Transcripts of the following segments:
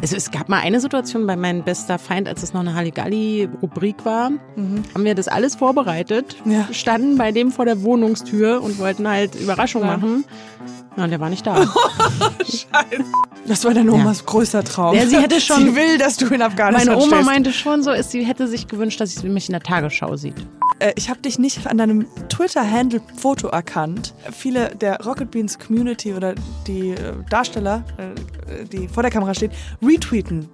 Also es gab mal eine Situation bei meinem bester Feind, als es noch eine Halligalli-Rubrik war, mhm. haben wir das alles vorbereitet, ja. standen bei dem vor der Wohnungstür und wollten halt Überraschung ja. machen. Ja, und der war nicht da. Scheiße. Das war deine Omas ja. größter Traum. Ja, sie hätte schon. Sie will, dass du in Afghanistan Meine Oma stehst. meinte schon so, sie hätte sich gewünscht, dass sie mich in der Tagesschau sieht. Äh, ich habe dich nicht an deinem Twitter-Handle-Foto erkannt. Viele der Rocket Beans Community oder die äh, Darsteller, äh, die vor der Kamera stehen, retweeten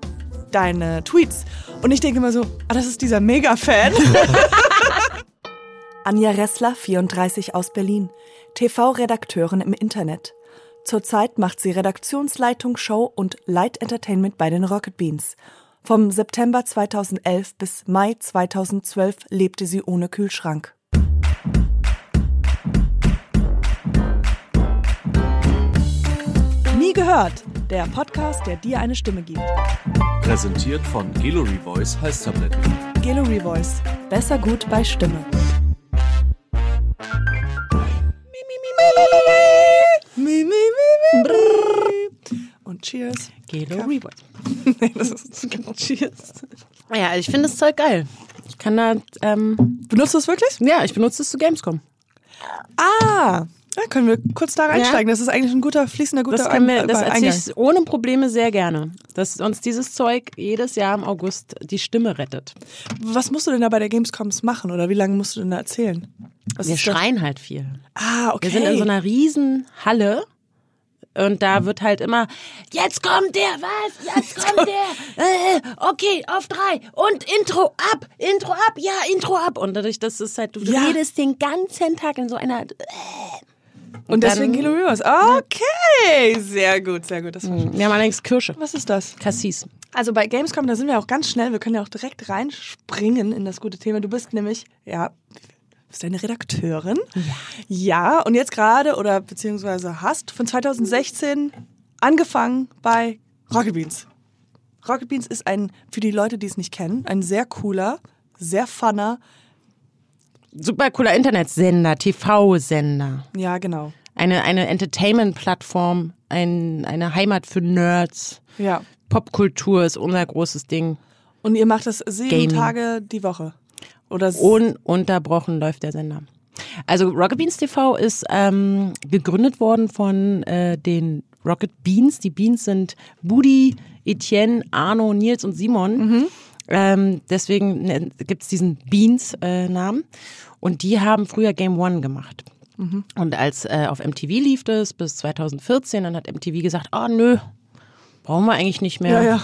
deine Tweets. Und ich denke immer so, ah, das ist dieser Mega-Fan. Anja Ressler, 34 aus Berlin, TV-Redakteurin im Internet. Zurzeit macht sie Redaktionsleitung, Show und Light Entertainment bei den Rocket Beans. Vom September 2011 bis Mai 2012 lebte sie ohne Kühlschrank. Nie gehört, der Podcast, der dir eine Stimme gibt. Präsentiert von Gallery Voice Halstabletten. Gallery Voice, besser gut bei Stimme. Mi, mi, mi, Und cheers. Gallery Voice. nee, das ist Cheers. Ja, ich finde das Zeug geil. Ich kann da. Ähm, Benutzt du es wirklich? Ja, ich benutze es zu Gamescom. Ah, ja, können wir kurz da reinsteigen? Ja. Das ist eigentlich ein guter, fließender, guter das können wir, Das erzähle ich ohne Probleme sehr gerne. Dass uns dieses Zeug jedes Jahr im August die Stimme rettet. Was musst du denn da bei der Gamescoms machen oder wie lange musst du denn da erzählen? Was wir schreien halt viel. Ah, okay. Wir sind in so einer riesen Halle und da wird halt immer, jetzt kommt der, was? Jetzt kommt der. Äh, okay, auf drei. Und Intro ab, Intro ab, ja, Intro ab. Und dadurch, dass es halt, du ja. redest den ganzen Tag in so einer. Äh, und, und deswegen Kilo Rivers. Okay, sehr gut, sehr gut. Das war hm. wir haben allerdings Kirsche. Was ist das? Cassis. Also bei Gamescom, da sind wir auch ganz schnell. Wir können ja auch direkt reinspringen in das gute Thema. Du bist nämlich, ja, bist du eine Redakteurin. Ja. Ja, und jetzt gerade oder beziehungsweise hast von 2016 angefangen bei Rocket Beans. Rocket Beans ist ein, für die Leute, die es nicht kennen, ein sehr cooler, sehr funner. Super cooler Internetsender, TV-Sender. Ja, genau. Eine, eine Entertainment-Plattform, ein, eine Heimat für Nerds. Ja. Popkultur ist unser großes Ding. Und ihr macht das sieben Gaming. Tage die Woche. Oder Ununterbrochen läuft der Sender. Also Rocket Beans TV ist ähm, gegründet worden von äh, den Rocket Beans. Die Beans sind Budi, Etienne, Arno, Nils und Simon. Mhm. Ähm, deswegen ne, gibt es diesen Beans-Namen. Äh, und die haben früher Game One gemacht. Mhm. Und als äh, auf MTV lief das bis 2014, dann hat MTV gesagt, ah oh, nö, brauchen wir eigentlich nicht mehr. Ja, ja.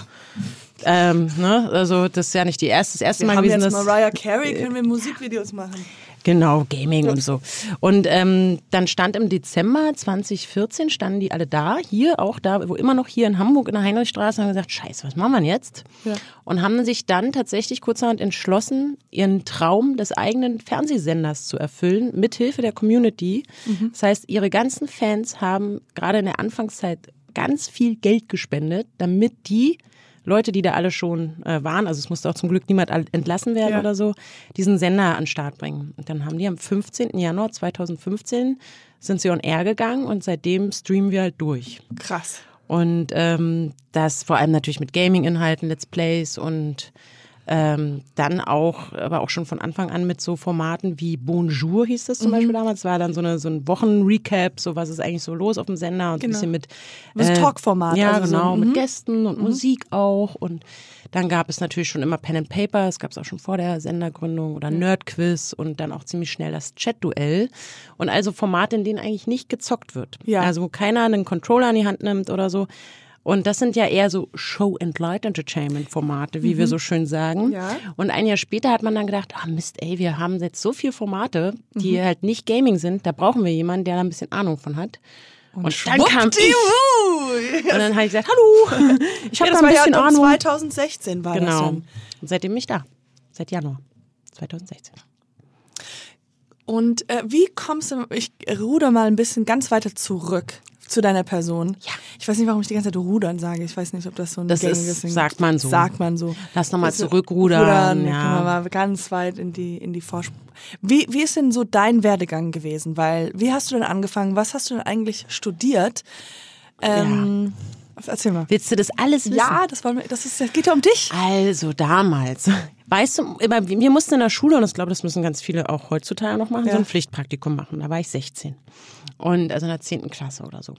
Ähm, ne? Also das ist ja nicht die erste, das erste wir Mal haben gewesen. Jetzt Mariah Carey können wir Musikvideos machen. Genau, Gaming und so. Und ähm, dann stand im Dezember 2014, standen die alle da, hier auch da, wo immer noch hier in Hamburg in der Heinrichstraße, haben gesagt, scheiße, was machen wir jetzt? Ja. Und haben sich dann tatsächlich kurzerhand entschlossen, ihren Traum des eigenen Fernsehsenders zu erfüllen, mithilfe der Community. Mhm. Das heißt, ihre ganzen Fans haben gerade in der Anfangszeit ganz viel Geld gespendet, damit die Leute, die da alle schon äh, waren, also es musste auch zum Glück niemand entlassen werden ja. oder so, diesen Sender an den Start bringen. Und dann haben die am 15. Januar 2015 sind sie on air gegangen und seitdem streamen wir halt durch. Krass. Und ähm, das vor allem natürlich mit Gaming-Inhalten, Let's Plays und ähm, dann auch, aber auch schon von Anfang an mit so Formaten wie Bonjour hieß das zum mhm. Beispiel damals. war dann so, eine, so ein Wochenrecap, so was ist eigentlich so los auf dem Sender und genau. ein bisschen mit. Äh, Talkformat. Ja, also genau, so, mit mhm. Gästen und mhm. Musik auch. Und dann gab es natürlich schon immer Pen and Paper, es gab es auch schon vor der Sendergründung oder Nerdquiz und dann auch ziemlich schnell das Chat-Duell. Und also Formate, in denen eigentlich nicht gezockt wird. Ja. Also wo keiner einen Controller in die Hand nimmt oder so, und das sind ja eher so Show and Light Entertainment Formate, wie mhm. wir so schön sagen. Ja. Und ein Jahr später hat man dann gedacht, ah Mist, ey, wir haben jetzt so viele Formate, die mhm. halt nicht Gaming sind. Da brauchen wir jemanden, der da ein bisschen Ahnung von hat. Und, und dann kam ich. Und dann habe ich gesagt, hallo, ich habe ja, da ein bisschen ja Ahnung. 2016 war genau. das Genau. Und seitdem bin ich da. Seit Januar 2016. Und äh, wie kommst du, ich ruder mal ein bisschen ganz weiter zurück zu deiner Person. Ja. Ich weiß nicht, warum ich die ganze Zeit rudern sage. Ich weiß nicht, ob das so ein das gängiges ist, sagt man so. Sagt man so. Lass nochmal zurückrudern. Rudern, ja. Mal ganz weit in die, in die Forschung. Wie, wie ist denn so dein Werdegang gewesen? Weil, wie hast du denn angefangen? Was hast du denn eigentlich studiert? Ähm, ja. Erzähl mal. Willst du das alles wissen? Ja, das, wir, das, ist, das geht ja um dich. Also damals. Weißt du, wir mussten in der Schule, und ich glaube, das müssen ganz viele auch heutzutage noch machen, Ja. so ein Pflichtpraktikum machen. Da war ich 16. Und also in der 10. Klasse oder so.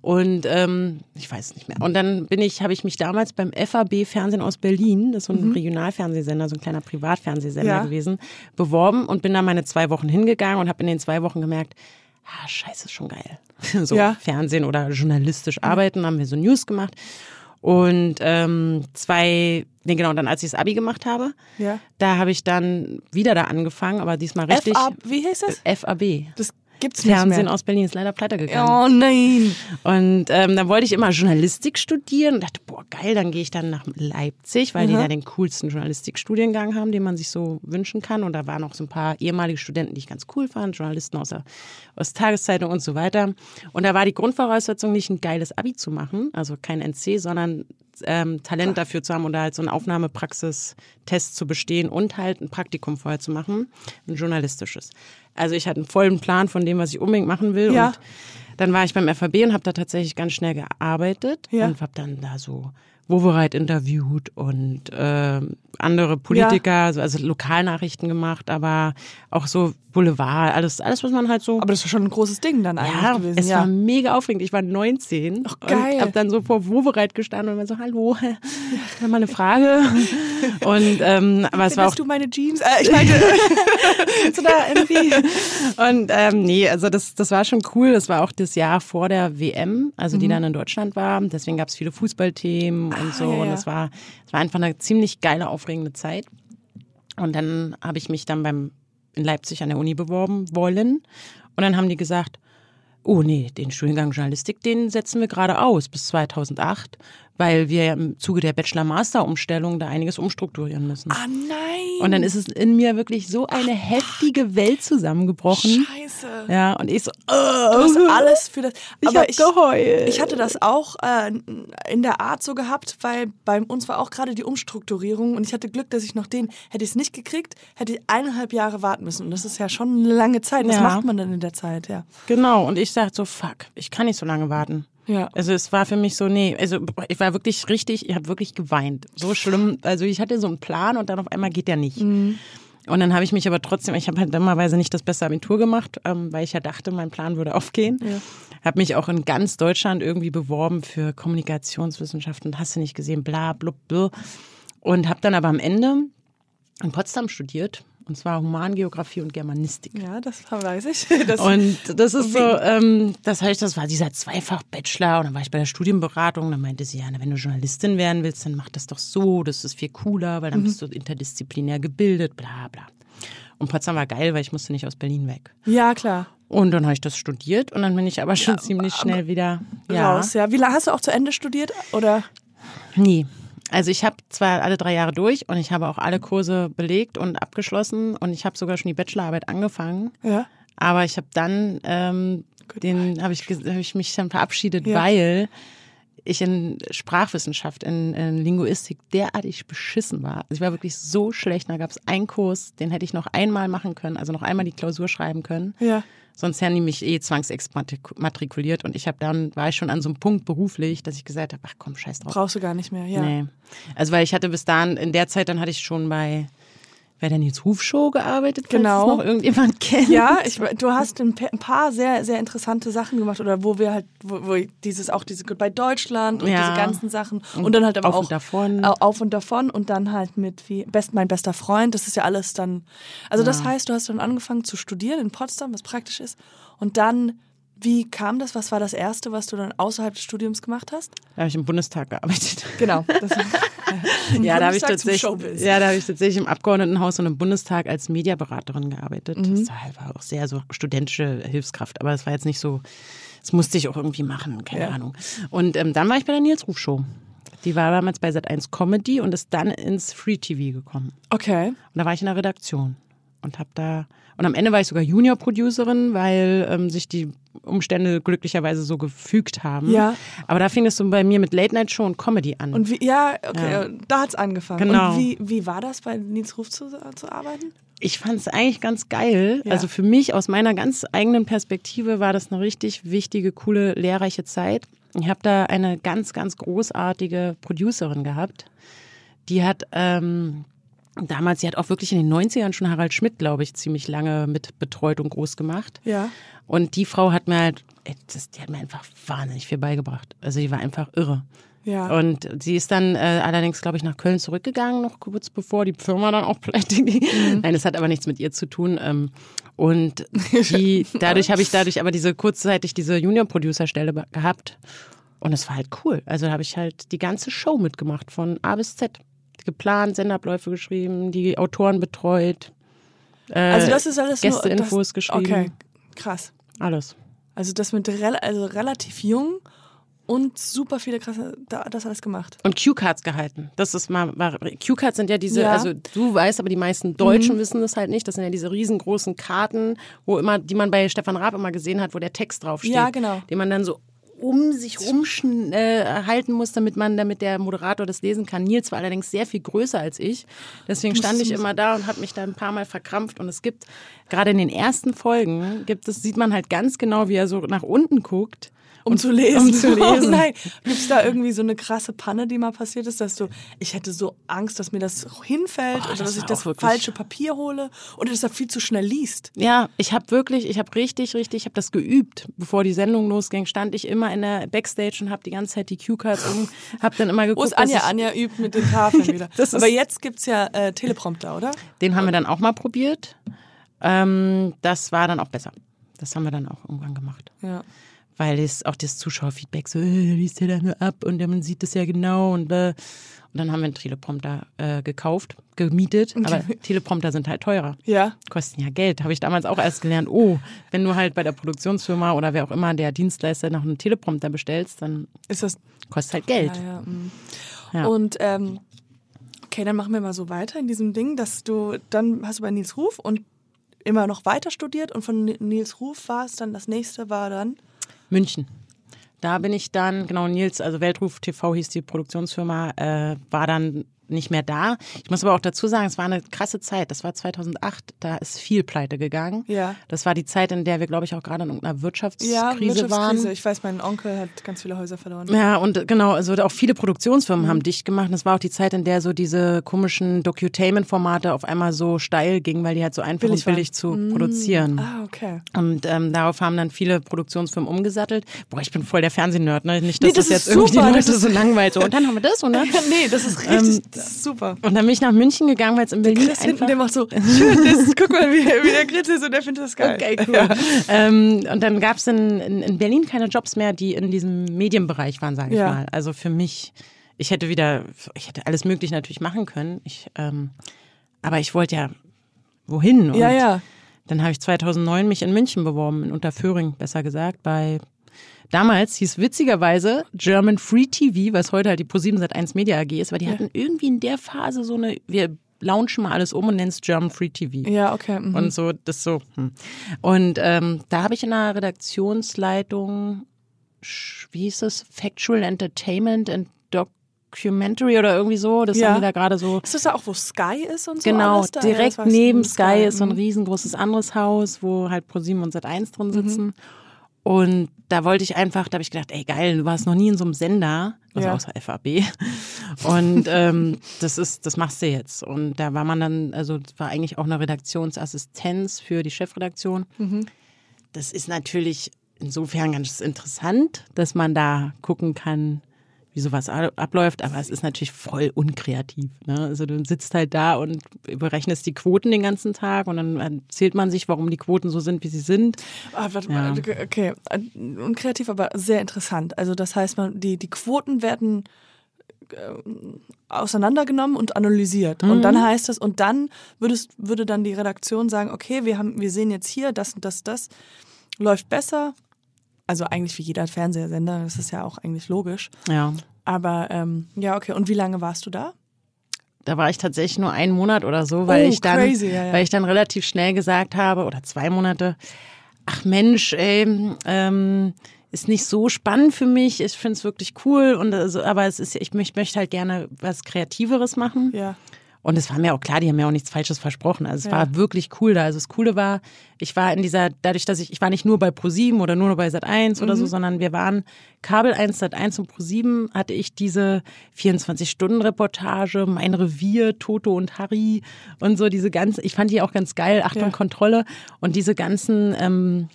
Und ähm, ich weiß es nicht mehr. Und dann bin ich, habe ich mich damals beim FAB Fernsehen aus Berlin, das ist so ein Regionalfernsehsender, so ein kleiner Privatfernsehsender Ja. gewesen, beworben und bin da meine zwei Wochen hingegangen und habe in den zwei Wochen gemerkt, ah, scheiße, ist schon geil. so Ja. Fernsehen oder journalistisch arbeiten, haben wir so News gemacht. Und ähm, zwei, nee genau, dann als ich das Abi gemacht habe, Ja. da habe ich dann wieder da angefangen, aber diesmal richtig FA, wie heißt das? FAB. Das gibt's Fernsehen aus Berlin ist leider pleite gegangen. Oh nein. Und ähm, dann wollte ich immer Journalistik studieren und dachte, boah, geil, dann gehe ich dann nach Leipzig, weil die da den coolsten Journalistikstudiengang haben, den man sich so wünschen kann. Und da waren auch so ein paar ehemalige Studenten, die ich ganz cool fand, Journalisten aus, der, aus Tageszeitung und so weiter. Und da war die Grundvoraussetzung, nicht ein geiles Abi zu machen, also kein NC, sondern ähm, Talent dafür zu haben oder halt so einen Aufnahmepraxistest zu bestehen und halt ein Praktikum vorher zu machen, ein journalistisches. Also ich hatte einen vollen Plan von dem, was ich unbedingt machen will. Ja. Und dann war ich beim FAB und habe da tatsächlich ganz schnell gearbeitet Ja. und habe dann da so Wovereit interviewt und ähm, andere Politiker, so, also Lokalnachrichten gemacht, aber auch so Boulevard, alles, alles was man halt so. Aber das war schon ein großes Ding dann eigentlich ja, gewesen. es ja. war mega aufregend. Ich war 19 Ach, geil. und habe dann so vor Wovereit gestanden und war so, hallo, ich habe mal eine Frage. und ähm, aber es war auch du meine Jeans? Äh, ich meinte, du da irgendwie? Und ähm, nee, also das, das war schon cool. Das war auch das Jahr vor der WM, also die dann in Deutschland war. Deswegen gab es viele Fußballthemen und so. ja, ja. Und es war, es war einfach eine ziemlich geile, aufregende Zeit. Und dann habe ich mich dann beim in Leipzig an der Uni beworben wollen. Und dann haben die gesagt, oh nee, den Studiengang Journalistik, den setzen wir gerade aus bis 2008, weil wir ja im Zuge der Bachelor-Master-Umstellung da einiges umstrukturieren müssen. ah nein. Und dann ist es in mir wirklich so eine heftige Welt zusammengebrochen. Scheiße. Ja, und ich so, Du hast oh, alles für das. ich Aber hab ich, geheult. ich hatte das auch äh, in der Art so gehabt, weil bei uns war auch gerade die Umstrukturierung und ich hatte Glück, dass ich noch den, hätte ich es nicht gekriegt, hätte ich eineinhalb Jahre warten müssen. Und das ist ja schon eine lange Zeit. Was Ja. macht man dann in der Zeit? Ja. Genau, und ich sagte so, fuck, ich kann nicht so lange warten. Ja. Also es war für mich so, nee, also ich war wirklich richtig, ich habe wirklich geweint. So schlimm. Also ich hatte so einen Plan und dann auf einmal geht der nicht. Mhm. Und dann habe ich mich aber trotzdem, ich habe halt dummerweise nicht das beste Abitur gemacht, ähm, weil ich ja dachte, mein Plan würde aufgehen. Ja. Habe mich auch in ganz Deutschland irgendwie beworben für Kommunikationswissenschaften, hast du nicht gesehen, bla, blub, blub. Und habe dann aber am Ende in Potsdam studiert, und zwar Humangeografie und Germanistik. Ja, das weiß ich. Das, Und das ist so, ähm, das heißt, das war dieser Zweifach-Bachelor und dann war ich bei der Studienberatung, dann meinte sie, ja, na, wenn du Journalistin werden willst, dann mach das doch so, das ist viel cooler, weil dann bist du interdisziplinär gebildet, bla bla. Und Potsdam war geil, weil ich musste nicht aus Berlin weg. ja, klar. Und dann habe ich das studiert und dann bin ich aber schon ziemlich schnell wieder ja, Raus, ja. Wie lange hast du auch zu Ende studiert? Oder? Nie. Also ich habe zwar alle drei Jahre durch und ich habe auch alle Kurse belegt und abgeschlossen und ich habe sogar schon die Bachelorarbeit angefangen. Ja. Aber ich habe dann, ähm, den habe ich, hab ich mich dann verabschiedet, Ja. weil ich in Sprachwissenschaft, in, in Linguistik derartig beschissen war. Also ich war wirklich so schlecht. Da gab es einen Kurs, den hätte ich noch einmal machen können, also noch einmal die Klausur schreiben können. Ja. Sonst hätten die mich eh zwangsexmatrikuliert und ich habe dann war ich schon an so einem Punkt beruflich, dass ich gesagt habe, ach komm, scheiß drauf. Brauchst du gar nicht mehr. Ja. Nee. Also weil ich hatte bis dahin, in der Zeit, dann hatte ich schon bei bei der Nils Ruf Show gearbeitet, falls Genau. es noch irgendjemand kennt. Ja, ich, du hast ein pa- ein paar sehr, sehr interessante Sachen gemacht oder wo wir halt, wo, wo dieses auch diese Goodbye Deutschland und Ja. diese ganzen Sachen und, dann halt aber Auf auch und davon. Au- auf und davon und dann halt mit wie best mein bester Freund. Das ist ja alles dann. Also das heißt, du hast dann angefangen zu studieren in Potsdam, was praktisch ist, und dann wie kam das? Was war das erste, was du dann außerhalb des Studiums gemacht hast? Da habe ich im Bundestag gearbeitet. Genau. Das, Ja, da habe ich tatsächlich, ja, da habe ich tatsächlich im Abgeordnetenhaus und im Bundestag als Mediaberaterin gearbeitet. Mhm. Das war, halt- war auch sehr so studentische Hilfskraft, aber es war jetzt nicht so, das musste ich auch irgendwie machen, keine Ja. Ahnung. Und ähm, dann war ich bei der Nils Ruf Show. Die war damals bei Sat1 Comedy und ist dann ins Free TV gekommen. okay. Und da war ich in der Redaktion und habe da und am Ende war ich sogar Junior-Producerin, weil ähm, sich die Umstände glücklicherweise so gefügt haben. Ja. Aber da fing es so bei mir mit Late Night Show und Comedy an. Und wie, ja, okay, Ja. da hat's angefangen. Genau. Und wie, wie war das, bei Nils Ruf zu, zu arbeiten? ich fand es eigentlich ganz geil. Ja. Also für mich aus meiner ganz eigenen Perspektive war das eine richtig wichtige, coole, lehrreiche Zeit, Ich habe da eine ganz, ganz großartige Producerin gehabt. Die hat ähm, damals, sie hat auch wirklich in den 90ern schon Harald Schmidt, glaube ich, ziemlich lange mit betreut und groß gemacht. Ja. Und die Frau hat mir halt, das, die hat mir einfach wahnsinnig viel beigebracht. Also die war einfach irre. Ja. Und sie ist dann äh, allerdings, glaube ich, nach Köln zurückgegangen, noch kurz bevor die Firma dann auch pleite ging. Mhm. Nein, das hat aber nichts mit ihr zu tun. Ähm, und die, dadurch habe ich dadurch aber diese kurzzeitig diese Junior-Producer-Stelle gehabt. Und es war halt cool. Also da habe ich halt die ganze Show mitgemacht, von A bis Z. Geplant, Senderabläufe geschrieben, die Autoren betreut, äh, Also das ist alles nur Gästeinfos das, geschrieben. Okay, krass. alles. Also das mit rel also relativ jung und super viele krasse, da, das alles gemacht. Und Cue-Cards gehalten. Das ist mal, Cue-Cards sind ja diese, Ja. Mhm. also du weißt, aber die meisten Deutschen wissen das halt nicht. Das sind ja diese riesengroßen Karten, wo immer, die man bei Stefan Raab immer gesehen hat, wo der Text draufsteht. Ja, genau. Den man dann so um sich rumschen äh, halten muss, damit man, damit der Moderator das lesen kann. Nils war allerdings sehr viel größer als ich. Deswegen stand ich immer da und habe mich da ein paar Mal verkrampft. Und es gibt, gerade in den ersten Folgen, gibt es, sieht man halt ganz genau, wie er so nach unten guckt. Um und, zu lesen. Um zu lesen. Oh nein. Gibt es da irgendwie so eine krasse Panne, die mal passiert ist, dass du, ich hätte so Angst, dass mir das hinfällt Oh, oder das dass ich das falsche Papier hole oder dass er viel zu schnell liest. Ja, ich habe wirklich, ich habe richtig, richtig, ich habe das geübt. Bevor die Sendung losging, stand ich immer in der Backstage und habe die ganze Zeit die Cue-Cards um, habe dann immer Wo geguckt, ist Anja? ich, Anja übt mit den Tafeln wieder. Aber jetzt gibt es ja äh, Teleprompter, oder? den haben wir dann auch mal probiert. Ähm, das war dann auch besser. Das haben wir dann auch irgendwann gemacht. Ja. Weil das, auch das Zuschauerfeedback so, äh, liest der da nur ab und man sieht das ja genau und äh, und dann haben wir einen Teleprompter äh, gekauft, gemietet, aber Teleprompter sind halt teurer. Ja. kosten ja Geld. Habe ich damals auch erst gelernt. Oh, wenn du halt bei der Produktionsfirma oder wer auch immer der Dienstleister noch einen Teleprompter bestellst, dann Ist das. kostet halt Geld. Ja, ja. mm. Ja. Und ähm, okay, dann machen wir mal so weiter in diesem Ding, dass du dann hast du bei Nils Ruf und immer noch weiter studiert und von Nils Ruf war es dann das nächste war dann München. Da bin ich dann, genau, Nils, also Weltruf TV hieß die Produktionsfirma, äh, war dann nicht mehr da. Ich muss aber auch dazu sagen, es war eine krasse Zeit. Das war 2008, da ist viel pleite gegangen. Ja. Das war die Zeit, in der wir, glaube ich, auch gerade in irgendeiner Wirtschaftskrise, ja Wirtschaftskrise. waren. Ich weiß, mein Onkel hat ganz viele Häuser verloren. Ja, und genau, also auch viele Produktionsfirmen Mhm. haben dicht gemacht. Das war auch die Zeit, in der so diese komischen Docutainment-Formate auf einmal so steil gingen, weil die halt so einfach Billig und billig zu produzieren. Ah, okay. Und ähm, darauf haben dann viele Produktionsfirmen umgesattelt. Boah, ich bin voll der Fernsehnerd, ne? Nicht, dass Nee, das das, jetzt ist irgendwie super, die Leute so langweilt. So, und dann haben wir das, dann. nee, das ist richtig das ist super. Und dann bin ich nach München gegangen, weil es in Berlin hinten, einfach der macht so, schön, das, guck mal, wie, wie der Chris ist und der findet das geil. Okay, cool. Ähm, und dann gab es in, in, in Berlin keine Jobs mehr, die in diesem Medienbereich waren, sage ich Ja. mal. Also für mich, ich hätte wieder, ich hätte alles Mögliche natürlich machen können. Ich, ähm, aber ich wollte ja wohin. Und Ja, ja. Dann habe ich 2009 mich in München beworben, in Unterföhring, besser gesagt, bei Damals hieß witzigerweise German Free TV, was heute halt die Pro7 Sat1 Media AG ist, weil die hatten irgendwie in der Phase so eine, wir launchen mal alles um und nennen es German Free TV. Ja, okay. Mhm. Und so, das so. Hm. Und ähm, da habe ich in der Redaktionsleitung, wie hieß es, Factual Entertainment and Documentary oder irgendwie so. Das Ja. haben die da gerade so. ist das da auch, wo Sky ist und so? Genau? Ja, direkt ich. neben Sky ist so ein Mhm. riesengroßes anderes Haus, wo halt ProSieben und Sat1 drin sitzen. Und da wollte ich einfach, da habe ich gedacht, ey geil, du warst noch nie in so einem Sender, also Ja. außer FAB. Und ähm, das ist, das machst du jetzt. Und da war man dann, also war eigentlich auch eine Redaktionsassistenz für die Chefredaktion. Mhm. Das ist natürlich insofern ganz interessant, dass man da gucken kann, wie sowas abläuft, aber es ist natürlich voll unkreativ. Ne? Also du sitzt halt da und berechnest die Quoten den ganzen Tag und dann erzählt man sich, warum die Quoten so sind, wie sie sind. Ah, warte Ja. mal, okay. Unkreativ, aber sehr interessant. Also das heißt, man, die, die Quoten werden äh, auseinandergenommen und analysiert. Und Mhm. dann heißt es, und dann würdest, würde dann die Redaktion sagen, okay, wir haben, wir sehen jetzt hier, das und das, das läuft besser. Also eigentlich wie jeder Fernsehsender, das ist ja auch eigentlich logisch. Ja. Aber ähm, ja, okay. Und wie lange warst du da? Da war ich tatsächlich nur einen Monat oder so, weil Oh, ich dann, crazy, ja, ja. weil ich dann relativ schnell gesagt habe, oder zwei Monate, ach Mensch, ey, ähm, ist nicht so spannend für mich. Ich finde es wirklich cool und also, aber es ist, ich möchte, möchte halt gerne was Kreativeres machen. Ja. Und es war mir auch klar, die haben mir auch nichts Falsches versprochen. Also es Ja. war wirklich cool da. Also das Coole war, ich war in dieser, dadurch, dass ich, ich war nicht nur bei Pro7 oder nur bei Sat1 oder Mhm. so, sondern wir waren Kabel 1, Sat1 und Pro7 hatte ich diese 24-Stunden-Reportage, Mein Revier, Toto und Harry und so diese ganze, ich fand die auch ganz geil, Achtung, Ja. Kontrolle und diese ganzen, ähm,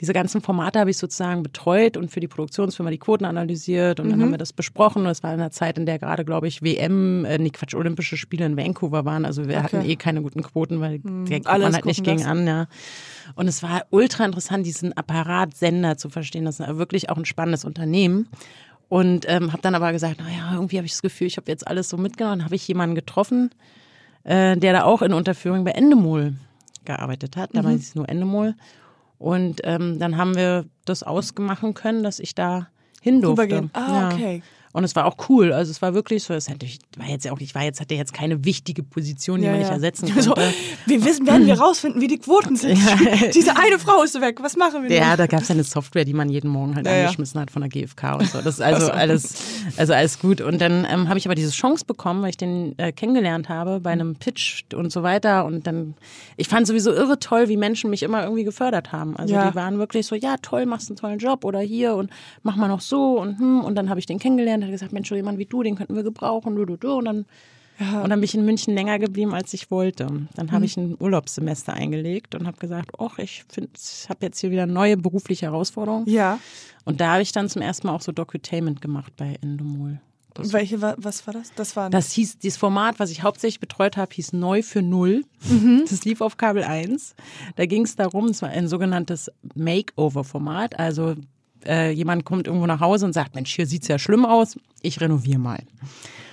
diese ganzen Formate habe ich sozusagen betreut und für die Produktionsfirma die Quoten analysiert und dann haben wir das besprochen. Und es war in einer Zeit, in der gerade, glaube ich, WM, äh, nee, Quatsch, Olympische Spiele in Vancouver waren. Also wir hatten eh keine guten Quoten, weil der kommt alles man halt nicht das. an, ja. Und es war ultra interessant, diesen Apparat Sender zu verstehen. Das ist wirklich auch ein spannendes Unternehmen. Und ähm, habe dann aber gesagt, naja, irgendwie habe ich das Gefühl, ich habe jetzt alles so mitgenommen. Habe ich jemanden getroffen, äh, der da auch in Unterführung bei Endemol gearbeitet hat. Damals es nur Endemol. Und ähm, dann haben wir das ausmachen können, dass ich da hin durfte. Ah, okay. Und es war auch cool. Also es war wirklich so, es hätte ich war jetzt ja auch, ich war jetzt, hatte jetzt keine wichtige Position, die man nicht ersetzen konnte. So, wir wissen, werden wir rausfinden, wie die Quoten sind. Diese eine Frau ist weg. Was machen wir Ja, denn? da gab es eine Software, die man jeden Morgen halt Ja, ja. angeschmissen hat von der GfK und so. Das ist also alles, also alles gut. Und dann ähm, habe ich aber diese Chance bekommen, weil ich den äh, kennengelernt habe bei einem Pitch und so weiter. Und dann, ich fand sowieso irre toll, wie Menschen mich immer irgendwie gefördert haben. Also Ja. die waren wirklich so, ja toll, machst einen tollen Job oder hier und mach mal noch so und hm. Und dann habe ich den kennengelernt, hat gesagt, Mensch, so jemand wie du, den könnten wir gebrauchen. Du, du, du. Und dann Und dann bin ich in München länger geblieben, als ich wollte. Dann habe ich ein Urlaubssemester eingelegt und habe gesagt, ach, ich finde, ich habe jetzt hier wieder neue berufliche Herausforderungen. Ja. Und da habe ich dann zum ersten Mal auch so Docutainment gemacht bei Endemol. Welche, wa- was war das? Das war Das hieß, dieses Format, was ich hauptsächlich betreut habe, hieß Neu für Null. Das lief auf Kabel 1. Da ging es darum, es war ein sogenanntes Makeover-Format. Also äh, jemand kommt irgendwo nach Hause und sagt, Mensch, hier sieht's ja schlimm aus, ich renoviere mal.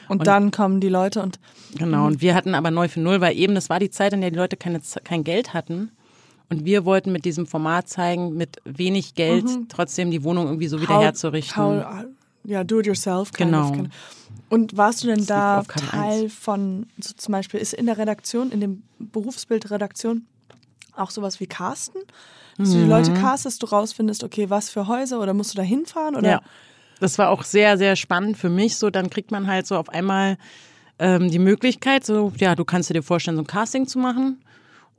und, dann kommen die Leute und Genau, und wir hatten aber neu für null, weil eben das war die Zeit, in der die Leute keine, kein Geld hatten. Und wir wollten mit diesem Format zeigen, mit wenig Geld trotzdem die Wohnung irgendwie so wieder how- herzurichten. how- ja, do it yourself. Genau. kind. Und warst du denn lief da Teil 1. von, so zum Beispiel, ist in der Redaktion, in dem Berufsbild Redaktion auch sowas wie Casten? Dass du die Leute castest, du rausfindest, okay, was für Häuser oder musst du da hinfahren? Oder? Ja, das war auch sehr, sehr spannend für mich. So, dann kriegt man halt so auf einmal ähm, die Möglichkeit, so, ja, du kannst dir vorstellen, so ein Casting zu machen.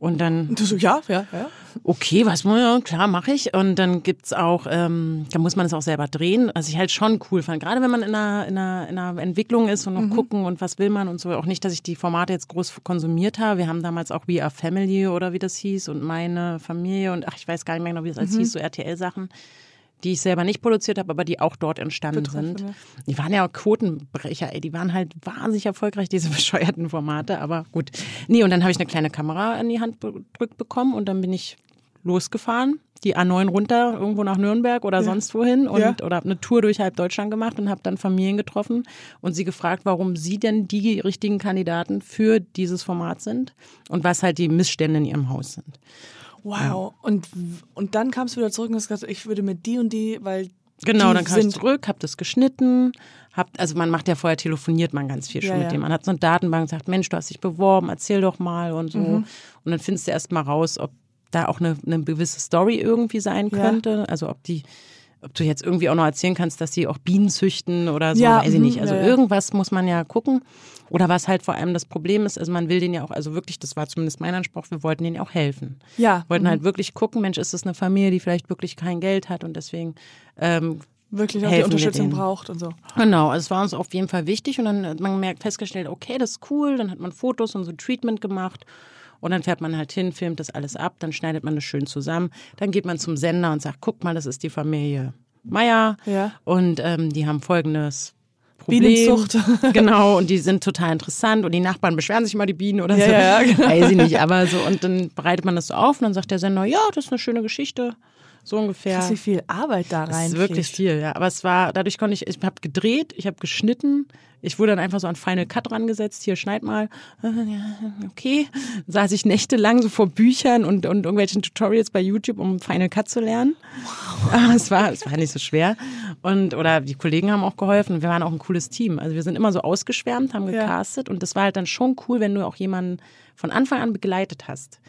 Und dann Und du so, ja, ja, ja. okay, was muss ja, klar, mache ich. Und dann gibt's auch, ähm, da muss man es auch selber drehen, was ich halt schon cool fand. Gerade wenn man in einer, in einer, in einer Entwicklung ist und noch gucken und was will man und so. Auch nicht, dass ich die Formate jetzt groß konsumiert habe. Wir haben damals auch We Are Family oder wie das hieß und meine Familie und ach, ich weiß gar nicht mehr genau, wie das als hieß, so RTL-Sachen. Die ich selber nicht produziert habe, aber die auch dort entstanden sind. ja. Die waren ja auch Quotenbrecher, ey. Die waren halt wahnsinnig erfolgreich, diese bescheuerten Formate. Aber gut. Nee, und dann habe ich eine kleine Kamera in die Hand gedrückt bekommen und dann bin ich losgefahren, die A9 runter, irgendwo nach Nürnberg oder sonst wohin und Ja. oder habe eine Tour durch halb Deutschland gemacht und habe dann Familien getroffen und sie gefragt, warum sie denn die richtigen Kandidaten für dieses Format sind und was halt die Missstände in ihrem Haus sind. Wow. Und, und dann kamst du wieder zurück und hast gesagt, ich würde mit die und die, weil Genau, die dann kam ich zurück, hab das geschnitten, hab, also man macht ja vorher, telefoniert man ganz viel schon Ja, mit ja. dem. Man hat so eine Datenbank, sagt, Mensch, du hast dich beworben, erzähl doch mal und so. Mhm. Und dann findest du erst mal raus, ob da auch eine, eine gewisse Story irgendwie sein Ja. könnte. Also ob die, ob du jetzt irgendwie auch noch erzählen kannst, dass die auch Bienen züchten oder so, Ja, weiß ich mhm, nicht. Also ja, ja. irgendwas muss man ja gucken. Oder was halt vor allem das Problem ist, also man will denen ja auch, also wirklich, das war zumindest mein Anspruch, wir wollten denen ja auch helfen. Ja, Wollten mhm. halt wirklich gucken, Mensch, ist das eine Familie, die vielleicht wirklich kein Geld hat und deswegen ähm, wirklich auch die wir Unterstützung braucht und so. Genau, also es war uns auf jeden Fall wichtig und dann hat man merkt, festgestellt, okay, das ist cool, dann hat man Fotos und so Treatment gemacht und dann fährt man halt hin, filmt das alles ab, dann schneidet man das schön zusammen, dann geht man zum Sender und sagt, guck mal, das ist die Familie Meier Ja. und ähm, die haben folgendes Problem. Bienenzucht. genau, und die sind total interessant und die Nachbarn beschweren sich immer die Bienen oder Ja, so. ja, genau. Weiß ich nicht, aber so und dann bereitet man das so auf und dann sagt der Sender, ja, das ist eine schöne Geschichte, so ungefähr. Krass, wie viel Arbeit da Das rein. ist wirklich viel, ja. Aber es war, dadurch konnte ich, ich habe gedreht, ich habe geschnitten, ich wurde dann einfach so an Final Cut rangesetzt, hier schneid mal, ja, okay. Saß ich nächtelang so vor Büchern und, und irgendwelchen Tutorials bei YouTube, um Final Cut zu lernen. Aber es war, es war nicht so schwer. Und, oder die Kollegen haben auch geholfen. Wir waren auch ein cooles Team. Also wir sind immer so ausgeschwärmt, haben Ja. gecastet und das war halt dann schon cool, wenn du auch jemanden von Anfang an begleitet hast.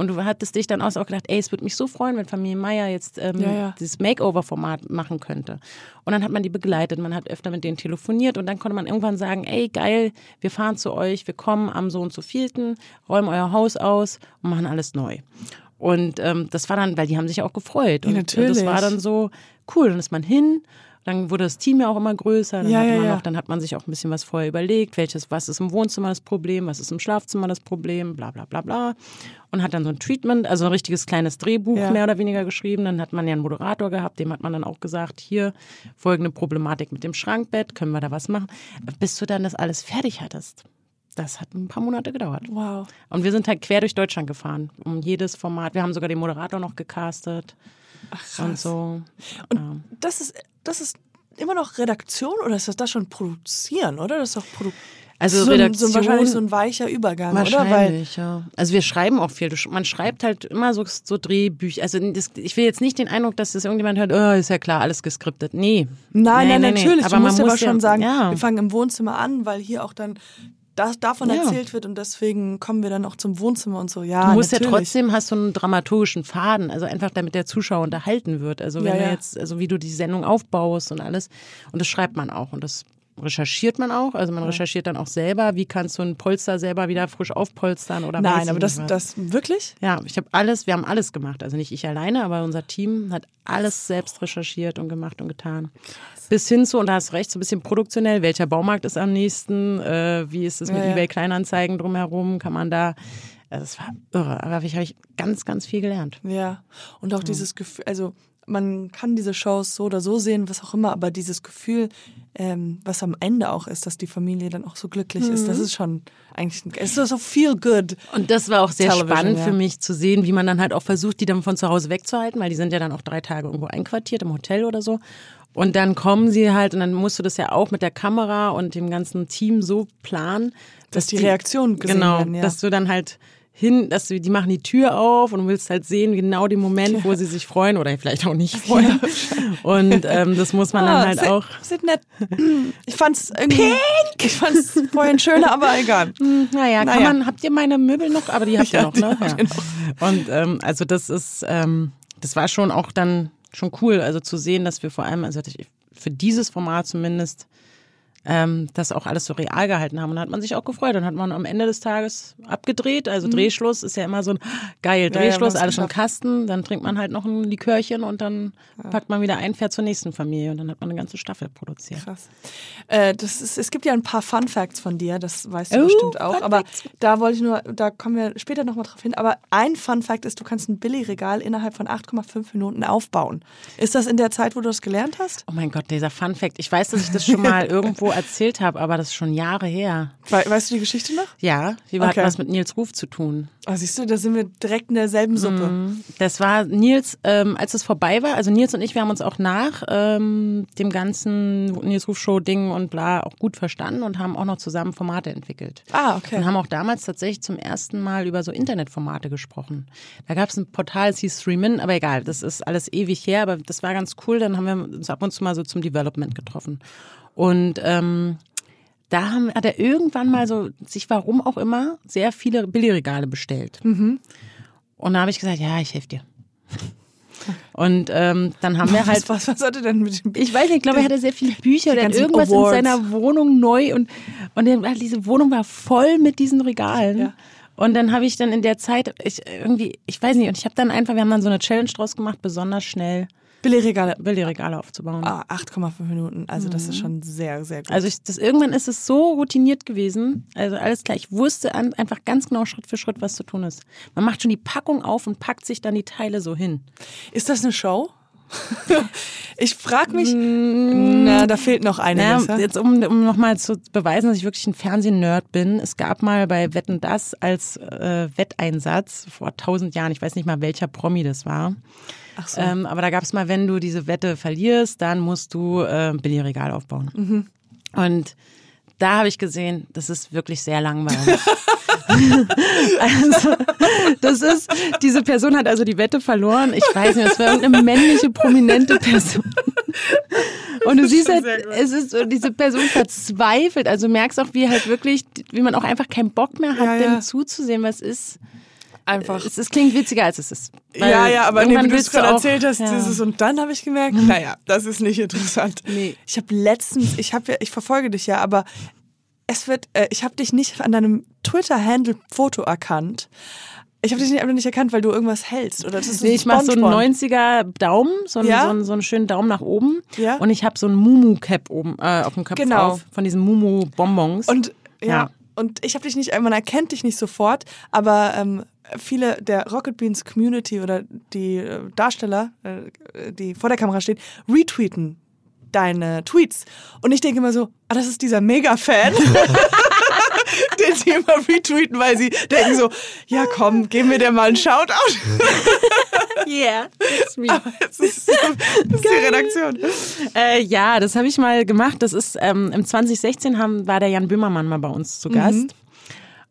Und du hattest dich dann auch gedacht, ey, es würde mich so freuen, wenn Familie Meier jetzt ähm, Ja, ja. dieses Makeover-Format machen könnte. Und dann hat man die begleitet, man hat öfter mit denen telefoniert und dann konnte man irgendwann sagen, ey, geil, wir fahren zu euch, wir kommen am so und so vierten, räumen euer Haus aus und machen alles neu. Und ähm, das war dann, weil die haben sich auch gefreut. Und äh, das natürlich. war dann so cool. Dann ist man hin, dann wurde das Team ja auch immer größer. Dann, Ja, hat, ja, man ja. Noch, dann hat man sich auch ein bisschen was vorher überlegt, welches, was ist im Wohnzimmer das Problem, was ist im Schlafzimmer das Problem, bla bla bla bla. Und hat dann so ein Treatment, also ein richtiges kleines Drehbuch mehr oder weniger geschrieben. Dann hat man ja einen Moderator gehabt, dem hat man dann auch gesagt, hier folgende Problematik mit dem Schrankbett, können wir da was machen? Bis du dann das alles fertig hattest. Das hat ein paar Monate gedauert. Wow. Und wir sind halt quer durch Deutschland gefahren, um jedes Format. Wir haben sogar den Moderator noch gecastet und so. Und das ist, das ist immer noch Redaktion oder ist das das schon produzieren, oder? Das ist doch Produ Also so, ein, Redaktion, so wahrscheinlich so ein weicher Übergang, oder? Weil, Wahrscheinlich, ja. Also wir schreiben auch viel. Man schreibt halt immer so, so Drehbücher. Also das, ich will jetzt nicht den Eindruck, dass das irgendjemand hört, oh, ist ja klar, alles geskriptet. Nee. nein, Nee, nein, nee, nee. natürlich. Aber du man musst aber muss ja- schon sagen, ja. wir fangen im Wohnzimmer an, weil hier auch dann das, davon Ja. erzählt wird und deswegen kommen wir dann auch zum Wohnzimmer und so. Ja, Du musst natürlich. ja trotzdem, hast du einen dramaturgischen Faden, also einfach damit der Zuschauer unterhalten wird. Also wenn Ja, ja. jetzt, also wie du die Sendung aufbaust und alles. Und das schreibt man auch und das recherchiert man auch. Also man recherchiert dann auch selber, wie kannst du ein Polster selber wieder frisch aufpolstern oder Nein, aber das, was. das wirklich? Ja, ich habe alles, wir haben alles gemacht. Also nicht ich alleine, aber unser Team hat alles selbst recherchiert und gemacht und getan. Bis hin zu, und da hast du recht, so ein bisschen produktionell, welcher Baumarkt ist am nächsten, äh, wie ist es mit Ja, ja. eBay Kleinanzeigen drumherum, kann man da, also das war irre, aber ich habe ich ganz, ganz viel gelernt. Ja. Und auch dieses Gefühl, also man kann diese Shows so oder so sehen, was auch immer, aber dieses Gefühl, ähm, was am Ende auch ist, dass die Familie dann auch so glücklich ist, Mhm. das ist schon eigentlich, es ist so feel good. Und das war auch sehr Television, spannend ja. für mich zu sehen, wie man dann halt auch versucht, die dann von zu Hause wegzuhalten, weil die sind ja dann auch drei Tage irgendwo einquartiert im Hotel oder so. Und dann kommen sie halt und dann musst du das ja auch mit der Kamera und dem ganzen Team so planen, Dass die Reaktionen gesehen genau, werden, ja. dass du dann halt hin, dass du, die machen die Tür auf und du willst halt sehen, genau den Moment, wo sie sich freuen oder vielleicht auch nicht freuen. Und ähm, das muss man dann halt Ah, auch. Sieht nett. Ich fand's irgendwie. Ich fand's vorhin schöner, aber egal. Naja, kann Naja. man, habt ihr meine Möbel noch? Aber die habt ihr Ja, noch, ne? Ja. Und ähm, also das ist, ähm, das war schon auch dann schon cool, also zu sehen, dass wir vor allem, also für dieses Format zumindest, ähm, das auch alles so real gehalten haben. Und da hat man sich auch gefreut. Dann hat man am Ende des Tages abgedreht. Also Drehschluss ist ja immer so ein geil, Mhm. Ja, ja, Drehschluss, alles im. Kasten. Dann trinkt man halt noch ein Likörchen und dann packt man wieder ein, fährt zur nächsten Familie und dann hat man eine ganze Staffel produziert. Krass. Äh, das ist, es gibt ja ein paar Fun Facts von dir, das weißt du Oh, bestimmt auch. Fun aber Facts. da wollte ich nur, da kommen wir später nochmal drauf hin. Aber ein Fun Fact ist, du kannst ein Billigregal innerhalb von 8,5 Minuten aufbauen. Ist das in der Zeit, wo du das gelernt hast? Oh mein Gott, dieser Fun Fact. Ich weiß, dass ich das schon mal irgendwo erzählt habe, aber das ist schon Jahre her. We weißt du die Geschichte noch? Ja, die hat Okay. was mit Nils Ruf zu tun. Ah, siehst du, da sind wir direkt in derselben Suppe. Das war Nils, ähm, als es vorbei war, also Nils und ich, wir haben uns auch nach ähm, dem ganzen Nils Ruf Show Ding und bla auch gut verstanden und haben auch noch zusammen Formate entwickelt. Ah, okay. Und haben auch damals tatsächlich zum ersten Mal über so Internetformate gesprochen. Da gab es ein Portal, es hieß Streamin, aber egal, das ist alles ewig her, aber das war ganz cool. Dann haben wir uns ab und zu mal so zum Development getroffen. Und ähm, da haben, hat er irgendwann mal so, sich warum auch immer, sehr viele Billigregale bestellt. Mhm. Und da habe ich gesagt, ja, ich helfe dir. Und ähm, dann haben wir halt was, was, was hat er denn mit dem ich weiß nicht, ich glaube, er hatte sehr viele Bücher, der hat ganzen irgendwas Awards. in seiner Wohnung neu und, und diese Wohnung war voll mit diesen Regalen. Ja. Und dann habe ich dann in der Zeit, ich irgendwie, ich weiß nicht, und ich habe dann einfach, wir haben dann so eine Challenge draus gemacht, besonders schnell Billigregale? Billigregale aufzubauen. Ah, 8,5 Minuten. Also das ist schon sehr, sehr gut. Also ich, das, irgendwann ist es so routiniert gewesen, also alles klar, ich wusste an, einfach ganz genau Schritt für Schritt, was zu tun ist. Man macht schon die Packung auf und packt sich dann die Teile so hin. Ist das eine Show? ich frage mich, na, da fehlt noch einiges. Ja? jetzt um, um nochmal zu beweisen, dass ich wirklich ein Fernsehnerd bin. Es gab mal bei Wetten das als äh, Wetteinsatz vor tausend Jahren, ich weiß nicht mal welcher Promi das war. Ach so. Ähm, aber da gab es mal, wenn du diese Wette verlierst, dann musst du äh, Billigregal aufbauen. Mhm. Und da habe ich gesehen, das ist wirklich sehr langweilig. also, das ist, diese Person hat also die Wette verloren. Ich weiß nicht, das war irgendeine männliche, prominente Person. Und du siehst halt, es ist so, diese Person verzweifelt. Also du merkst auch, wie halt wirklich, wie man auch einfach keinen Bock mehr hat, Ja, ja. dem zuzusehen, was ist. Einfach. Es, es klingt witziger, als es ist. Ja, ja, aber nee, wie du es gerade erzählt hast, ja. dieses und dann habe ich gemerkt, naja, das ist nicht interessant. Nee. Ich habe letztens, ich habe ja, ich verfolge dich ja, aber es wird, äh, ich habe dich nicht an deinem Twitter-Handle-Foto erkannt. Ich habe dich nicht, einfach nicht erkannt, weil du irgendwas hältst. Oder das ist Nee, ich mache so einen SpongeBob. 90er Daumen, so einen, Ja? so einen, so einen schönen Daumen nach oben. Ja. Und ich habe so einen Mumu-Cap oben äh, auf dem Kopf Genau. auf, von diesen Mumu-Bonbons. Und ja, Ja. und ich habe dich nicht, man erkennt dich nicht sofort, aber ähm, viele der Rocket Beans Community oder die äh, Darsteller, äh, die vor der Kamera stehen, retweeten deine Tweets. Und ich denke immer so, ah, das ist dieser Mega-Fan. den sie immer retweeten, weil sie denken so, ja komm, geben wir dir mal einen Shoutout. yeah, that's me. Aber es ist, das ist die Redaktion. Äh, ja, das habe ich mal gemacht. Das ist ähm, im 2016 haben, war der Jan Böhmermann mal bei uns zu Gast.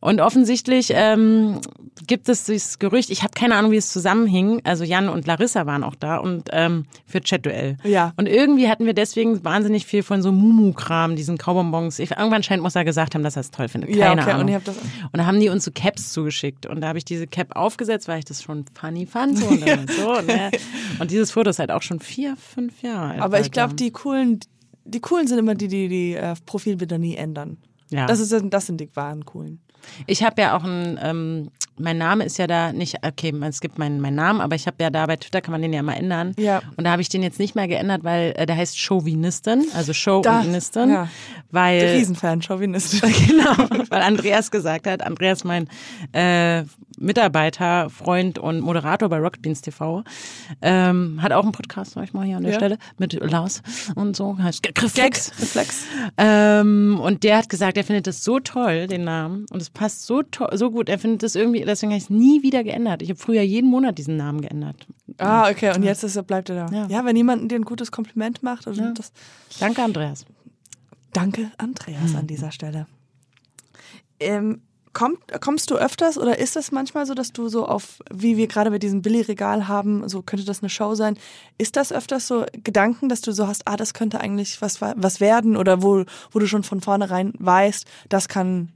Und offensichtlich ähm, gibt es dieses Gerücht, ich habe keine Ahnung, wie es zusammenhing. Also Jan und Larissa waren auch da und ähm, für Chat-Duell. Ja. Und irgendwie hatten wir deswegen wahnsinnig viel von so Mumu-Kram, diesen Kaubonbons. Ich, irgendwann scheint muss er gesagt haben, dass er es toll findet. Keine Ja, okay, Ahnung. und ihr das- Und da haben die uns so Caps zugeschickt. Und da habe ich diese Cap aufgesetzt, weil ich das schon funny fand. So und, dann so, ne? und dieses Foto ist halt auch schon vier, fünf Jahre alt. Aber ich glaube, die coolen, die coolen sind immer die, die die äh, Profilbilder nie ändern. Ja. Das, ist, das sind die wahren coolen. Ich habe ja auch ein, ähm, mein Name ist ja da nicht, okay, es gibt meinen meinen Namen, aber ich habe ja da bei Twitter kann man den ja immer ändern. Ja. Und da habe ich den jetzt nicht mehr geändert, weil äh, der heißt Chauvinistin, also Show Da, und Vinistin. ja. Weil, Riesenfan, Chauvinist. genau, weil Andreas gesagt hat, Andreas mein äh, Mitarbeiter, Freund und Moderator bei Rocket Beans TV, ähm, hat auch einen Podcast, sag ich mal hier an der Ja. Stelle, mit Lars und so, heißt Reflex. Reflex. Ähm, und der hat gesagt, er findet das so toll, den Namen. Und es passt so toll, so gut. Er findet das irgendwie, deswegen habe ich es nie wieder geändert. Ich habe früher jeden Monat diesen Namen geändert. Ah, okay, und jetzt ist, er- bleibt er da. Ja. Ja. wenn jemand dir ein gutes Kompliment macht. Oder Ja. das, Danke, Andreas. danke, Andreas, an dieser Stelle. Ähm, kommt, kommst du öfters oder ist das manchmal so, dass du so auf, wie wir gerade bei diesem Billy-Regal haben, so könnte das eine Show sein, ist das öfters so Gedanken, dass du so hast, ah, das könnte eigentlich was, was werden oder wo, wo du schon von vornherein weißt, das kann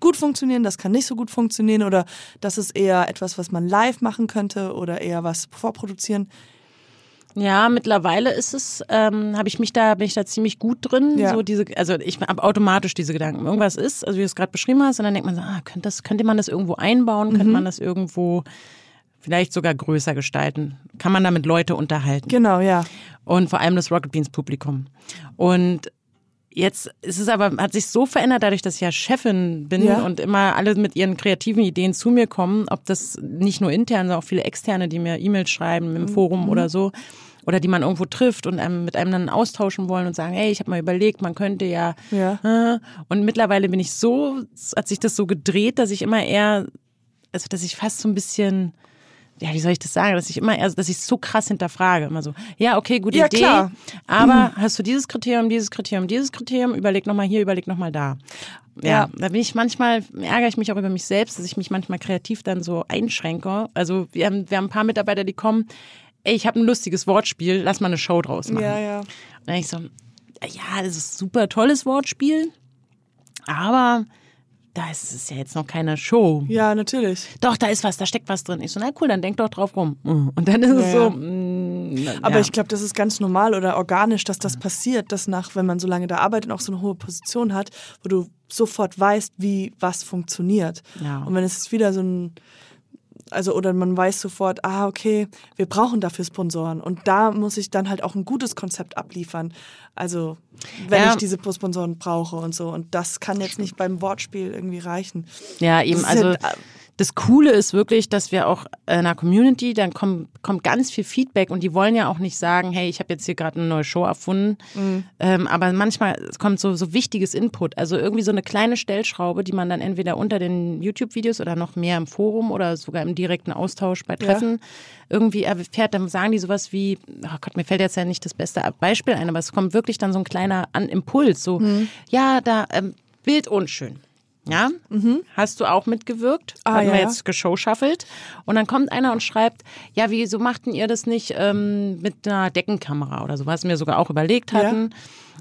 gut funktionieren, das kann nicht so gut funktionieren oder das ist eher etwas, was man live machen könnte oder eher was vorproduzieren. Ja, mittlerweile ist es, ähm, habe ich mich da, bin ich da ziemlich gut drin. Ja. So diese, also ich habe automatisch diese Gedanken. Irgendwas ist, also wie du es gerade beschrieben hast, und dann denkt man so, ah, könnte, das, könnte man das irgendwo einbauen? Mhm. Könnte man das irgendwo vielleicht sogar größer gestalten? Kann man damit Leute unterhalten? Genau, ja. und vor allem das Rocket Beans Publikum. Und jetzt ist es aber, hat sich so verändert, dadurch, dass ich ja Chefin bin Ja. und immer alle mit ihren kreativen Ideen zu mir kommen, ob das nicht nur intern, sondern auch viele externe, die mir E-Mails schreiben im Forum oder so. Oder die man irgendwo trifft und einem, mit einem dann austauschen wollen und sagen, hey, ich habe mal überlegt, man könnte ja. Ja. äh. Und mittlerweile bin ich so, hat sich das so gedreht, dass ich immer eher, also dass ich fast so ein bisschen, ja, wie soll ich das sagen, dass ich immer eher, dass ich es so krass hinterfrage. Immer so, ja, okay, gute Ja, Idee. klar. Aber hast du dieses Kriterium, dieses Kriterium, dieses Kriterium, überleg nochmal hier, überleg nochmal da. Ja, Ja. da bin ich manchmal, ärgere ich mich auch über mich selbst, dass ich mich manchmal kreativ dann so einschränke. Also wir haben, wir haben ein paar Mitarbeiter, die kommen, ey, ich habe ein lustiges Wortspiel, lass mal eine Show draus machen. Ja, ja. Und dann ich so, ja, das ist ein super tolles Wortspiel, aber da ist es ja jetzt noch keine Show. Ja, natürlich. Doch, da ist was, da steckt was drin. Ich so, na cool, dann denk doch drauf rum. Und dann ist es Ja, so, ja. mm, Aber ja. ich glaube, das ist ganz normal oder organisch, dass das passiert, dass nach, wenn man so lange da arbeitet und auch so eine hohe Position hat, wo du sofort weißt, wie was funktioniert. Und wenn es wieder so ein, also oder man weiß sofort, ah, okay, wir brauchen dafür Sponsoren. Und da muss ich dann halt auch ein gutes Konzept abliefern. Also wenn Ja. ich diese Sponsoren brauche und so. Und das kann jetzt nicht beim Wortspiel irgendwie reichen. Ja, eben, also ja- das Coole ist wirklich, dass wir auch in einer Community, dann kommt, kommt ganz viel Feedback und die wollen ja auch nicht sagen, hey, ich habe jetzt hier gerade eine neue Show erfunden. Mhm. Ähm, aber manchmal kommt so, so wichtiges Input, also irgendwie so eine kleine Stellschraube, die man dann entweder unter den YouTube-Videos oder noch mehr im Forum oder sogar im direkten Austausch bei Treffen irgendwie erfährt. Dann sagen die sowas wie, oh Gott, mir fällt jetzt ja nicht das beste Beispiel ein, aber es kommt wirklich dann so ein kleiner An Impuls, so, Mhm. ja, da, ähm, Bild unschön. Ja, hast du auch mitgewirkt? Mhm. Ah, Hatten ja, wir ja. jetzt geschowschaffelt. Und dann kommt einer und schreibt, ja, wieso machten ihr das nicht ähm, mit einer Deckenkamera oder so, was wir sogar auch überlegt Ja. hatten.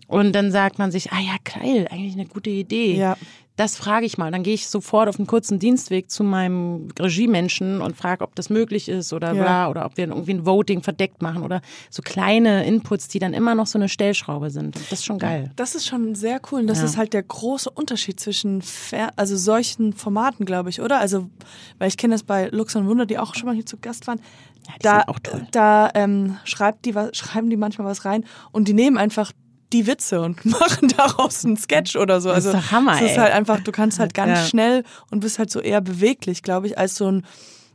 Und dann sagt man sich, ah ja, geil, eigentlich eine gute Idee. Ja. Das frage ich mal. Dann gehe ich sofort auf einen kurzen Dienstweg zu meinem Regiemenschen und frage, ob das möglich ist oder Ja. bla, oder ob wir irgendwie ein Voting verdeckt machen oder so kleine Inputs, die dann immer noch so eine Stellschraube sind. Das ist schon geil. Das ist schon sehr cool. Und das Ja. ist halt der große Unterschied zwischen Fer also solchen Formaten, glaube ich, oder? Also, weil ich kenne das bei Lux und Wunder, die auch schon mal hier zu Gast waren. die da sind auch toll. da ähm, schreibt die, was- schreiben die manchmal was rein und die nehmen einfach die Witze und machen daraus einen Sketch oder so. Das ist Also doch Hammer, es ist halt einfach, du kannst halt ganz Ja. schnell und bist halt so eher beweglich, glaube ich, als so ein,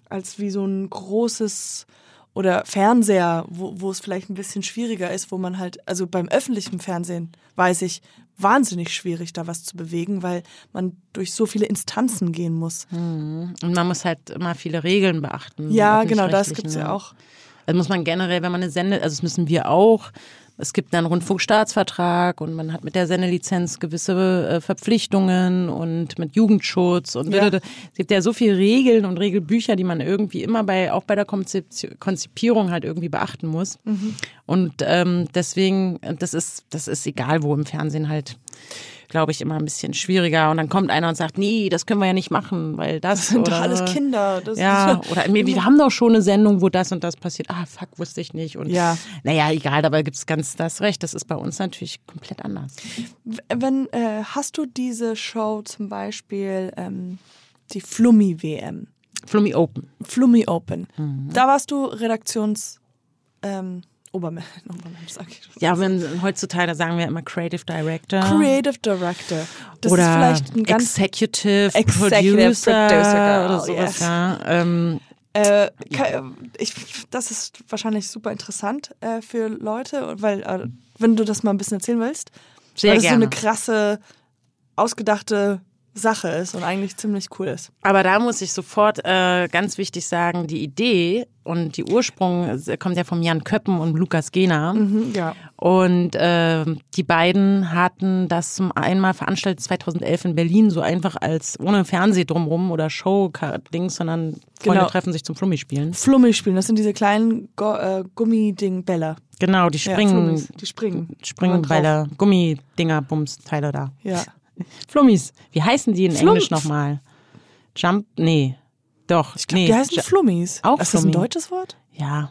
als wie so ein großes oder Fernseher, wo, wo es vielleicht ein bisschen schwieriger ist, wo man halt, also beim öffentlichen Fernsehen weiß ich, wahnsinnig schwierig, da was zu bewegen, weil man durch so viele Instanzen gehen muss. Und man muss halt immer viele Regeln beachten. Ja, genau, das öffentlich-rechtlichen, gibt's ja auch. Also muss man generell, wenn man eine Sende, also das müssen wir auch. Es gibt einen Rundfunkstaatsvertrag und man hat mit der Sendelizenz gewisse äh, Verpflichtungen und mit Jugendschutz und Ja. es gibt ja so viele Regeln und Regelbücher, die man irgendwie immer bei, auch bei der Konzipierung halt irgendwie beachten muss. Mhm. Und ähm, deswegen, das ist, das ist egal, wo im Fernsehen halt glaube ich, immer ein bisschen schwieriger. Und dann kommt einer und sagt, nee, das können wir ja nicht machen, weil das, Das sind oder, doch alles Kinder. Das ja, ist, oder wir, wir haben doch schon eine Sendung, wo das und das passiert. Ah, fuck, wusste ich nicht. Und Ja. naja, egal, dabei gibt's ganz das Recht. Das ist bei uns natürlich komplett anders. Wenn, äh, hast du diese Show zum Beispiel, ähm, die Flummi-WM, Flummi Open. Flummi Open, Mhm. da warst du Redaktions, ähm, Obermensch sag ich schon. Ja, wenn heutzutage sagen wir immer Creative Director. Creative Director. Das oder ist vielleicht ein ganz Executive, Executive Producer, Producer, oder sowas. yes. Ja. Ähm, Äh, ke- ich, das ist wahrscheinlich super interessant äh, für Leute, weil äh, wenn du das mal ein bisschen erzählen willst, Sehr weil das so gerne. eine krasse, ausgedachte Sache ist und eigentlich ziemlich cool ist. Aber da muss ich sofort äh, ganz wichtig sagen, die Idee und die Ursprung äh, kommt ja von Jan Köppen und Lukas Gehner. Mhm, ja. Und äh, die beiden hatten das zum einmal veranstaltet 2011 in Berlin, so einfach als ohne Fernseh drumrum oder Show-Dings, sondern Freunde Genau. treffen sich zum Flummi spielen. Flummi spielen, das sind diese kleinen Go äh, Gummiding-Bälle. Genau, die Ja, springen, Flummis, die springen. Springbeile, Gummidinger, Bums, Teile da. Ja. Flummis, wie heißen die in Flum- Englisch nochmal? Jump, nee, doch, Ich glaube, nee. die heißen Ju- Flummis. Auch Ist das ein Flummi. deutsches Wort? Ja.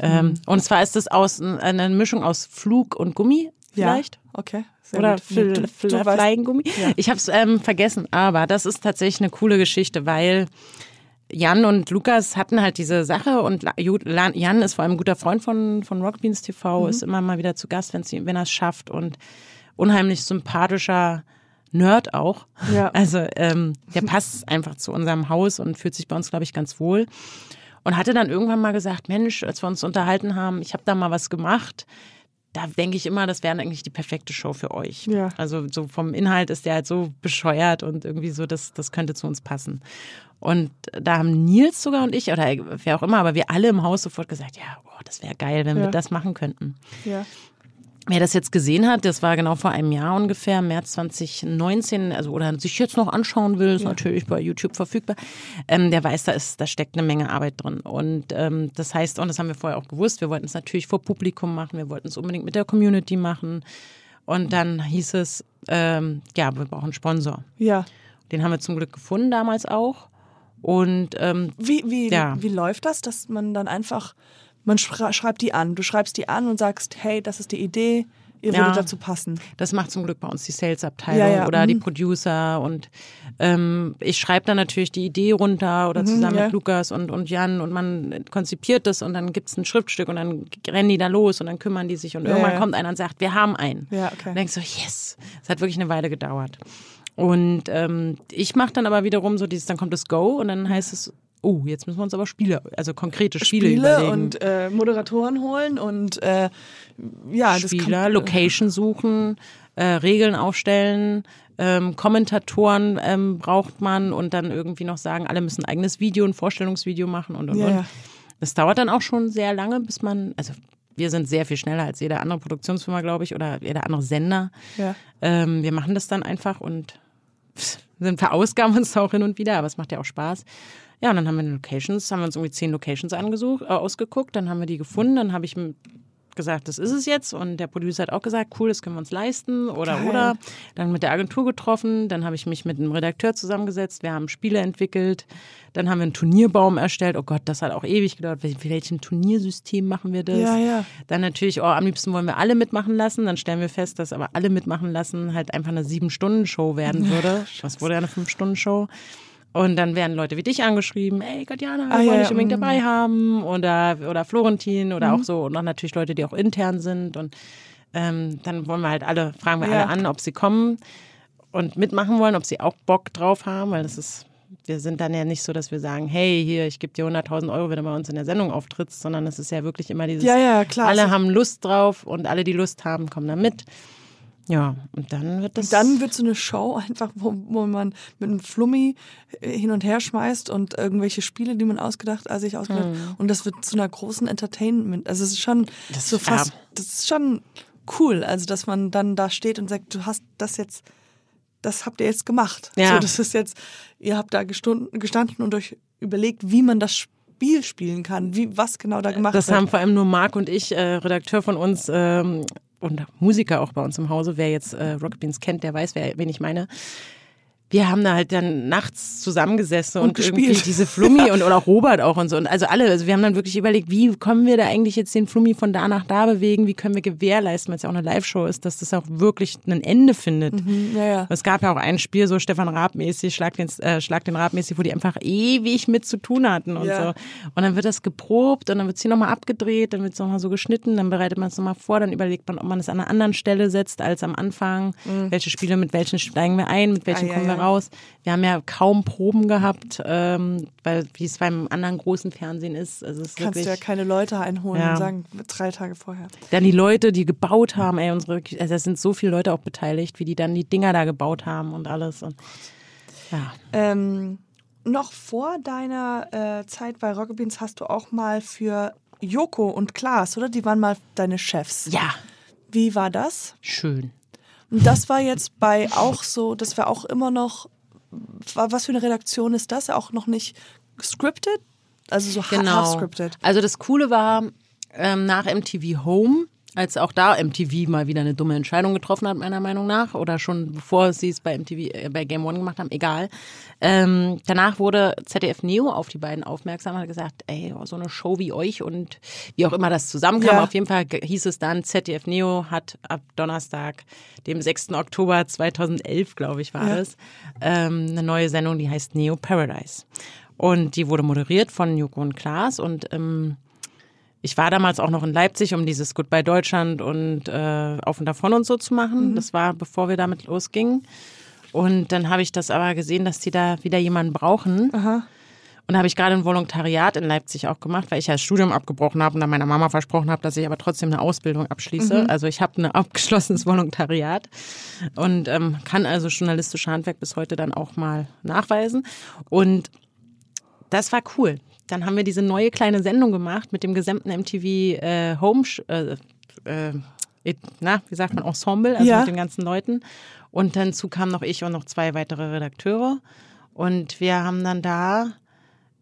Ähm, Und zwar ist das aus eine Mischung aus Flug und Gummi vielleicht. Ja. Okay. Sehr Oder Fl du- Fl Flying Gummi. Ja. Ich habe es ähm, vergessen, aber das ist tatsächlich eine coole Geschichte, weil Jan und Lukas hatten halt diese Sache und Jan ist vor allem ein guter Freund von, von Rock Beans TV, Mhm. ist immer mal wieder zu Gast, wenn er es schafft und unheimlich sympathischer Nerd auch. Ja. Also ähm, der passt einfach zu unserem Haus und fühlt sich bei uns, glaube ich, ganz wohl. Und hatte dann irgendwann mal gesagt, Mensch, als wir uns unterhalten haben, ich habe da mal was gemacht. Da denke ich immer, das wäre eigentlich die perfekte Show für euch. Ja. Also so vom Inhalt ist der halt so bescheuert und irgendwie so, das, das könnte zu uns passen. Und da haben Nils sogar und ich, oder wer auch immer, aber wir alle im Haus sofort gesagt, ja, boah, das wäre geil, wenn Ja. wir das machen könnten. Ja. Wer das jetzt gesehen hat, das war genau vor einem Jahr ungefähr, März 2019, also oder sich jetzt noch anschauen will, ist natürlich bei YouTube verfügbar. Ähm, der weiß, da ist, da steckt eine Menge Arbeit drin. Und ähm, das heißt, und das haben wir vorher auch gewusst, wir wollten es natürlich vor Publikum machen, wir wollten es unbedingt mit der Community machen. Und dann hieß es, ähm, ja, wir brauchen einen Sponsor. Ja. Den haben wir zum Glück gefunden damals auch. Und ähm, Wie, wie, Ja. wie läuft das, dass man dann einfach, man schreibt die an, du schreibst die an und sagst, hey, das ist die Idee, ihr Ja. würdet dazu passen. Das macht zum Glück bei uns die Sales-Abteilung Ja, ja, oder die mhm. Producer und ähm, ich schreibe dann natürlich die Idee runter oder zusammen Mhm, ja. mit Lukas und, und Jan und man konzipiert das und dann gibt's ein Schriftstück und dann rennen die da los und dann kümmern die sich und irgendwann kommt einer und sagt, wir haben einen. Ja, okay. Und denkst so, yes, es hat wirklich eine Weile gedauert. Und ähm, ich mache dann aber wiederum so dieses, dann kommt das Go und dann heißt es, oh, jetzt müssen wir uns aber Spiele, also konkrete Spiele, Spiele überlegen. und äh, Moderatoren holen und äh, ja, Spieler, kann, Location suchen, äh, Regeln aufstellen, ähm, Kommentatoren ähm, braucht man und dann irgendwie noch sagen, alle müssen ein eigenes Video, ein Vorstellungsvideo machen und und Ja, und. Das dauert dann auch schon sehr lange, bis man, also wir sind sehr viel schneller als jede andere Produktionsfirma, glaube ich, oder jeder andere Sender. Ja. Ähm, wir machen das dann einfach und pff, sind verausgaben uns da auch hin und wieder, aber es macht ja auch Spaß. Ja, und dann haben wir Locations, haben wir uns irgendwie zehn Locations angesucht, äh, ausgeguckt, dann haben wir die gefunden, dann habe ich gesagt, das ist es jetzt. Und der Producer hat auch gesagt, cool, das können wir uns leisten. Oder, Geil. oder. Dann mit der Agentur getroffen. Dann habe ich mich mit einem Redakteur zusammengesetzt. Wir haben Spiele entwickelt. Dann haben wir einen Turnierbaum erstellt. Oh Gott, das hat auch ewig gedauert. Wel- welchem Turniersystem machen wir das? Ja, ja. Dann natürlich, oh, am liebsten wollen wir alle mitmachen lassen. Dann stellen wir fest, dass aber alle mitmachen lassen halt einfach eine Sieben-Stunden-Show werden würde. Das wurde ja eine Fünf-Stunden-Show. Und dann werden Leute wie dich angeschrieben, ey Katjana, wir Ah, wollen ja, dich unbedingt mm. dabei haben. Oder, oder Florentin oder Mhm. auch so. Und dann natürlich Leute, die auch intern sind. Und ähm, dann wollen wir halt alle, fragen wir Ja. alle an, ob sie kommen und mitmachen wollen, ob sie auch Bock drauf haben, weil das ist, wir sind dann ja nicht so, dass wir sagen, hey, hier, ich gebe dir 100.000 Euro, wenn du bei uns in der Sendung auftrittst, sondern es ist ja wirklich immer dieses, Ja, ja, klar. alle haben Lust drauf und alle, die Lust haben, kommen da mit. Ja, und dann wird das. Und dann wird so eine Show einfach, wo, wo man mit einem Flummi äh, hin und her schmeißt und irgendwelche Spiele, die man ausgedacht, also sich ausgedacht, und das wird zu einer großen Entertainment. Also es ist schon Das- so fast, ja. das ist schon cool, also dass man dann da steht und sagt, du hast das jetzt, das habt ihr jetzt gemacht. Ja. So, das ist jetzt, ihr habt da gestunden, gestanden und euch überlegt, wie man das Spiel spielen kann, wie was genau da gemacht Das wird. haben vor allem nur Marc und ich, äh, Redakteur von uns ähm, und Musiker auch bei uns im Hause. Wer jetzt äh, Rocket Beans kennt, der weiß, wer, wen ich meine. Wir haben da halt dann nachts zusammengesessen und, Und irgendwie gespielt. diese Flummi und oder auch Robert auch und so. Und also alle, also wir haben dann wirklich überlegt, wie können wir da eigentlich jetzt den Flummi von da nach da bewegen? Wie können wir gewährleisten, weil es ja auch eine Live-Show ist, dass das auch wirklich ein Ende findet. Mhm, ja, ja. Es gab ja auch ein Spiel, so Stefan Raab-mäßig, Schlag den, äh, Schlag den Raab-mäßig, wo die einfach ewig mit zu tun hatten und Ja. so. Und dann wird das geprobt und dann wird es hier nochmal abgedreht, dann wird es nochmal so geschnitten, dann bereitet man es nochmal vor, dann überlegt man, ob man es an einer anderen Stelle setzt als am Anfang. Welche Spiele, mit welchen steigen wir ein, mit welchen Mhm. Ah, kommen wir. Raus. Wir haben ja kaum Proben gehabt, ähm, weil wie es beim anderen großen Fernsehen ist. Also es ist Kannst du wirklich, ja keine Leute einholen Ja. und sagen, drei Tage vorher. dann die Leute, die gebaut haben, ey, unsere, also es sind so viele Leute auch beteiligt, wie die dann die Dinger da gebaut haben und alles. Und, ja. Ähm, noch vor deiner äh, Zeit bei Rocket Beans hast du auch mal für Joko und Klaas, oder? Die waren mal deine Chefs. Ja, Wie war das? schön. Und das war jetzt bei auch so, das war auch immer noch, wa- was für eine Redaktion ist das? Auch noch nicht scripted? Also so Genau. half scripted. Also das Coole war, ähm, nach MTV Home, als auch da MTV mal wieder eine dumme Entscheidung getroffen hat, meiner Meinung nach, oder schon bevor sie es bei MTV, äh, bei Game One gemacht haben, egal. Ähm, danach wurde ZDF Neo auf die beiden aufmerksam und hat gesagt, ey, so eine Show wie euch und wie auch immer das zusammenkam. Ja. Auf jeden Fall hieß es dann, ZDF Neo hat ab Donnerstag, dem 6. Oktober 2011, glaube ich, war Ja. das, ähm, eine neue Sendung, die heißt Neo Paradise. Und die wurde moderiert von Joko und Klaas und ähm, ich war damals auch noch in Leipzig, um dieses Goodbye Deutschland und äh, Auf und Davon und so zu machen. Das war, bevor wir damit losgingen. Und dann habe ich das aber gesehen, dass die da wieder jemanden brauchen. Aha. Und habe ich gerade ein Volontariat in Leipzig auch gemacht, weil ich ja das Studium abgebrochen habe und dann meiner Mama versprochen habe, dass ich aber trotzdem eine Ausbildung abschließe. Also ich habe ein abgeschlossenes Volontariat und ähm, kann also journalistische Handwerk bis heute dann auch mal nachweisen. Und das war cool. Dann haben wir diese neue kleine Sendung gemacht mit dem gesamten MTV äh, Home, äh, äh, na, wie sagt man, Ensemble, also Ja. mit den ganzen Leuten. Und dazu kamen noch ich und noch zwei weitere Redakteure. Und wir haben dann da